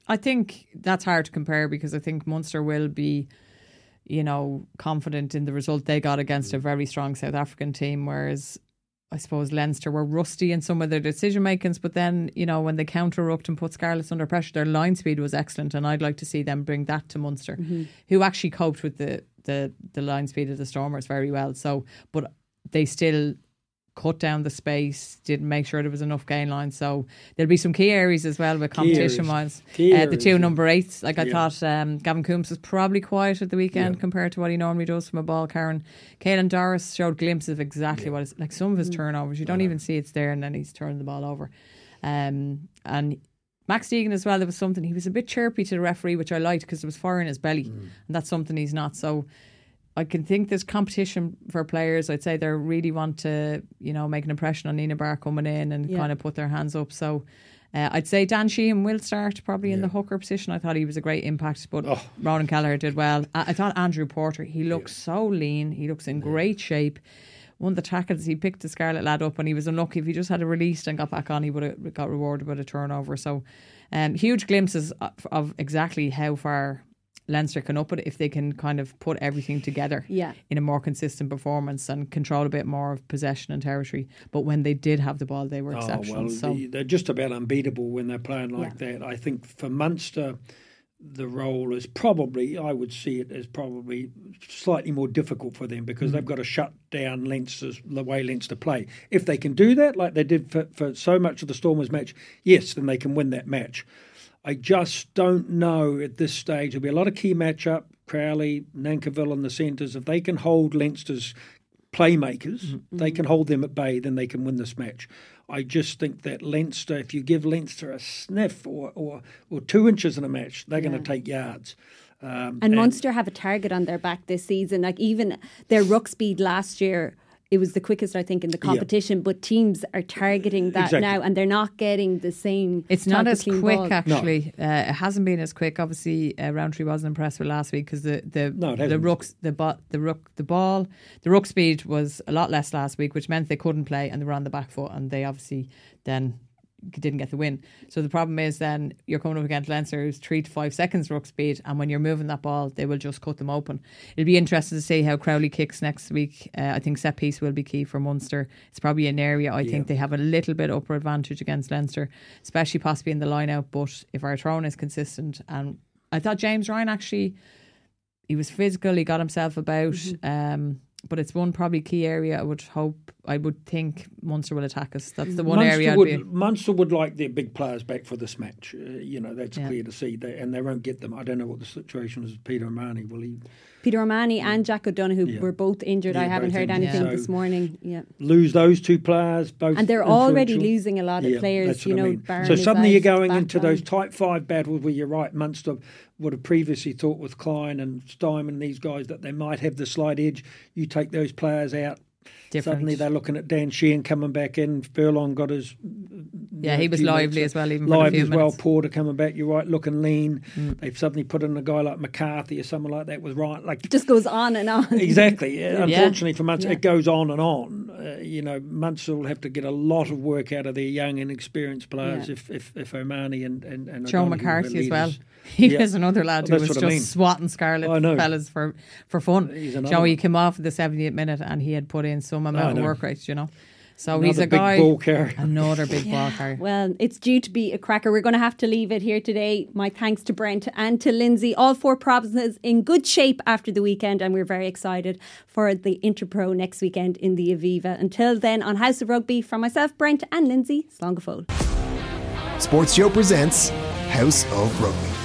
I think that's hard to compare because I think Munster will be, you know, confident in the result they got against a very strong South African team, whereas I suppose Leinster were rusty in some of their decision makings, but then you know when they counter rucked and put Scarlets under pressure, their line speed was excellent, and I'd like to see them bring that to Munster, mm-hmm. who actually coped with the, the the line speed of the Stormers very well. So, but they still cut down the space, didn't make sure there was enough gain line. So there'll be some key areas as well with competition wise. Uh, the two number eights, like I yeah. thought um, Gavin Coombs was probably quiet at the weekend yeah. compared to what he normally does from a ball carrier. Caelan Doris showed glimpses of exactly yeah. what it's like some of his mm. turnovers. You don't even see it's there and then he's turned the ball over. Um, and Max Deegan as well, there was something, he was a bit chirpy to the referee, which I liked because there was fire in his belly. Mm. And that's something he's not. So I can think there's competition for players. I'd say they really want to, you know, make an impression on Nina Barr coming in and yeah. kind of put their hands up. So uh, I'd say Dan Sheehan will start probably yeah. in the hooker position. I thought he was a great impact, but oh. Ronan Kelleher did well. I, I, thought Andrew Porter, he looks yeah. so lean. He looks in great shape. One of the tackles, he picked the Scarlet lad up and he was unlucky. If he just had a released and got back on, he would have got rewarded with a turnover. So um, huge glimpses of, of exactly how far Leinster can up it if they can kind of put everything together yeah. in a more consistent performance and control a bit more of possession and territory. But when they did have the ball, they were exceptional. Oh, well, so. they're just about unbeatable when they're playing like yeah. that. I think for Munster, the role is probably, I would see it as probably slightly more difficult for them because mm. they've got to shut down Leinster's, the way Leinster play. If they can do that, like they did for, for so much of the Stormers match, yes, then they can win that match. I just don't know at this stage. There'll be a lot of key matchup. Crowley, Nankivell in the centres. If they can hold Leinster's playmakers, mm-hmm. they can hold them at bay, then they can win this match. I just think that Leinster, if you give Leinster a sniff or, or, or two inches in a match, they're yeah. going to take yards. Um, and, and Munster have a target on their back this season. Like even their ruck speed last year it was the quickest, I think, in the competition. Yeah. But teams are targeting that exactly. now, and they're not getting the same. It's not as quick, ball. actually. No. Uh, it hasn't been as quick. Obviously, uh, Rowntree wasn't impressed with last week because the the no, the rooks the bot the rook the ball the ruck speed was a lot less last week, which meant they couldn't play and they were on the back foot, and they obviously then didn't get the win. So the problem is then you're coming up against Leinster who's three to five seconds ruck speed, and when you're moving that ball, they will just cut them open. It'll be interesting to see how Crowley kicks next week. Uh, I think set piece will be key for Munster. It's probably an area I yeah. think they have a little bit upper advantage against Leinster, especially possibly in the line out. But if our throne is consistent, and I thought James Ryan actually, he was physical, he got himself about. Mm-hmm. Um, but it's one probably key area. I would hope, I would think Munster will attack us. That's the one Munster area. Would, be... Munster would like their big players back for this match. Uh, you know, that's yeah. clear to see. They, and they won't get them. I don't know what the situation is with Peter O'Mahony. Will he? Peter O'Mahony yeah. and Jack O'Donoghue yeah. were both injured. I haven't heard injured. anything this morning. Yeah, lose those two players both, and they're already losing a lot of players. You know, I mean. so suddenly you're going into those type five battles where you're right. Munster would have previously thought with Kleyn and Snyman and these guys that they might have the slight edge. You take those players out. Different. Suddenly they're looking at Dan Sheehan coming back in. Furlong got his. Yeah, he was lively as well. Even lively as well. Porter coming back. You're right, looking lean. Mm. They've suddenly put in a guy like McCarthy or someone like that was right. Like it just goes on and on. exactly. Yeah. Unfortunately for Munster, yeah. it goes on and on. Uh, you know, Munster will have to get a lot of work out of their young and experienced players if if, if O'Mahony and and, and Joe McCarthy as well. He yeah. was another lad who was just I mean. swatting Scarlet fellas for, for fun. Joey came off at the 78th minute and he had put in some amount of work rates, you know. So he's a big guy. ball carrier. Another big ball carrier. Well, it's due to be a cracker. We're going to have to leave it here today. My thanks to Brent and to Lindsay. All four provinces in good shape after the weekend, and we're very excited for the Interpro next weekend in the Aviva. Until then, on House of Rugby, from myself, Brent, and Lindsay, Slán go fóill. Sports Show presents House of Rugby.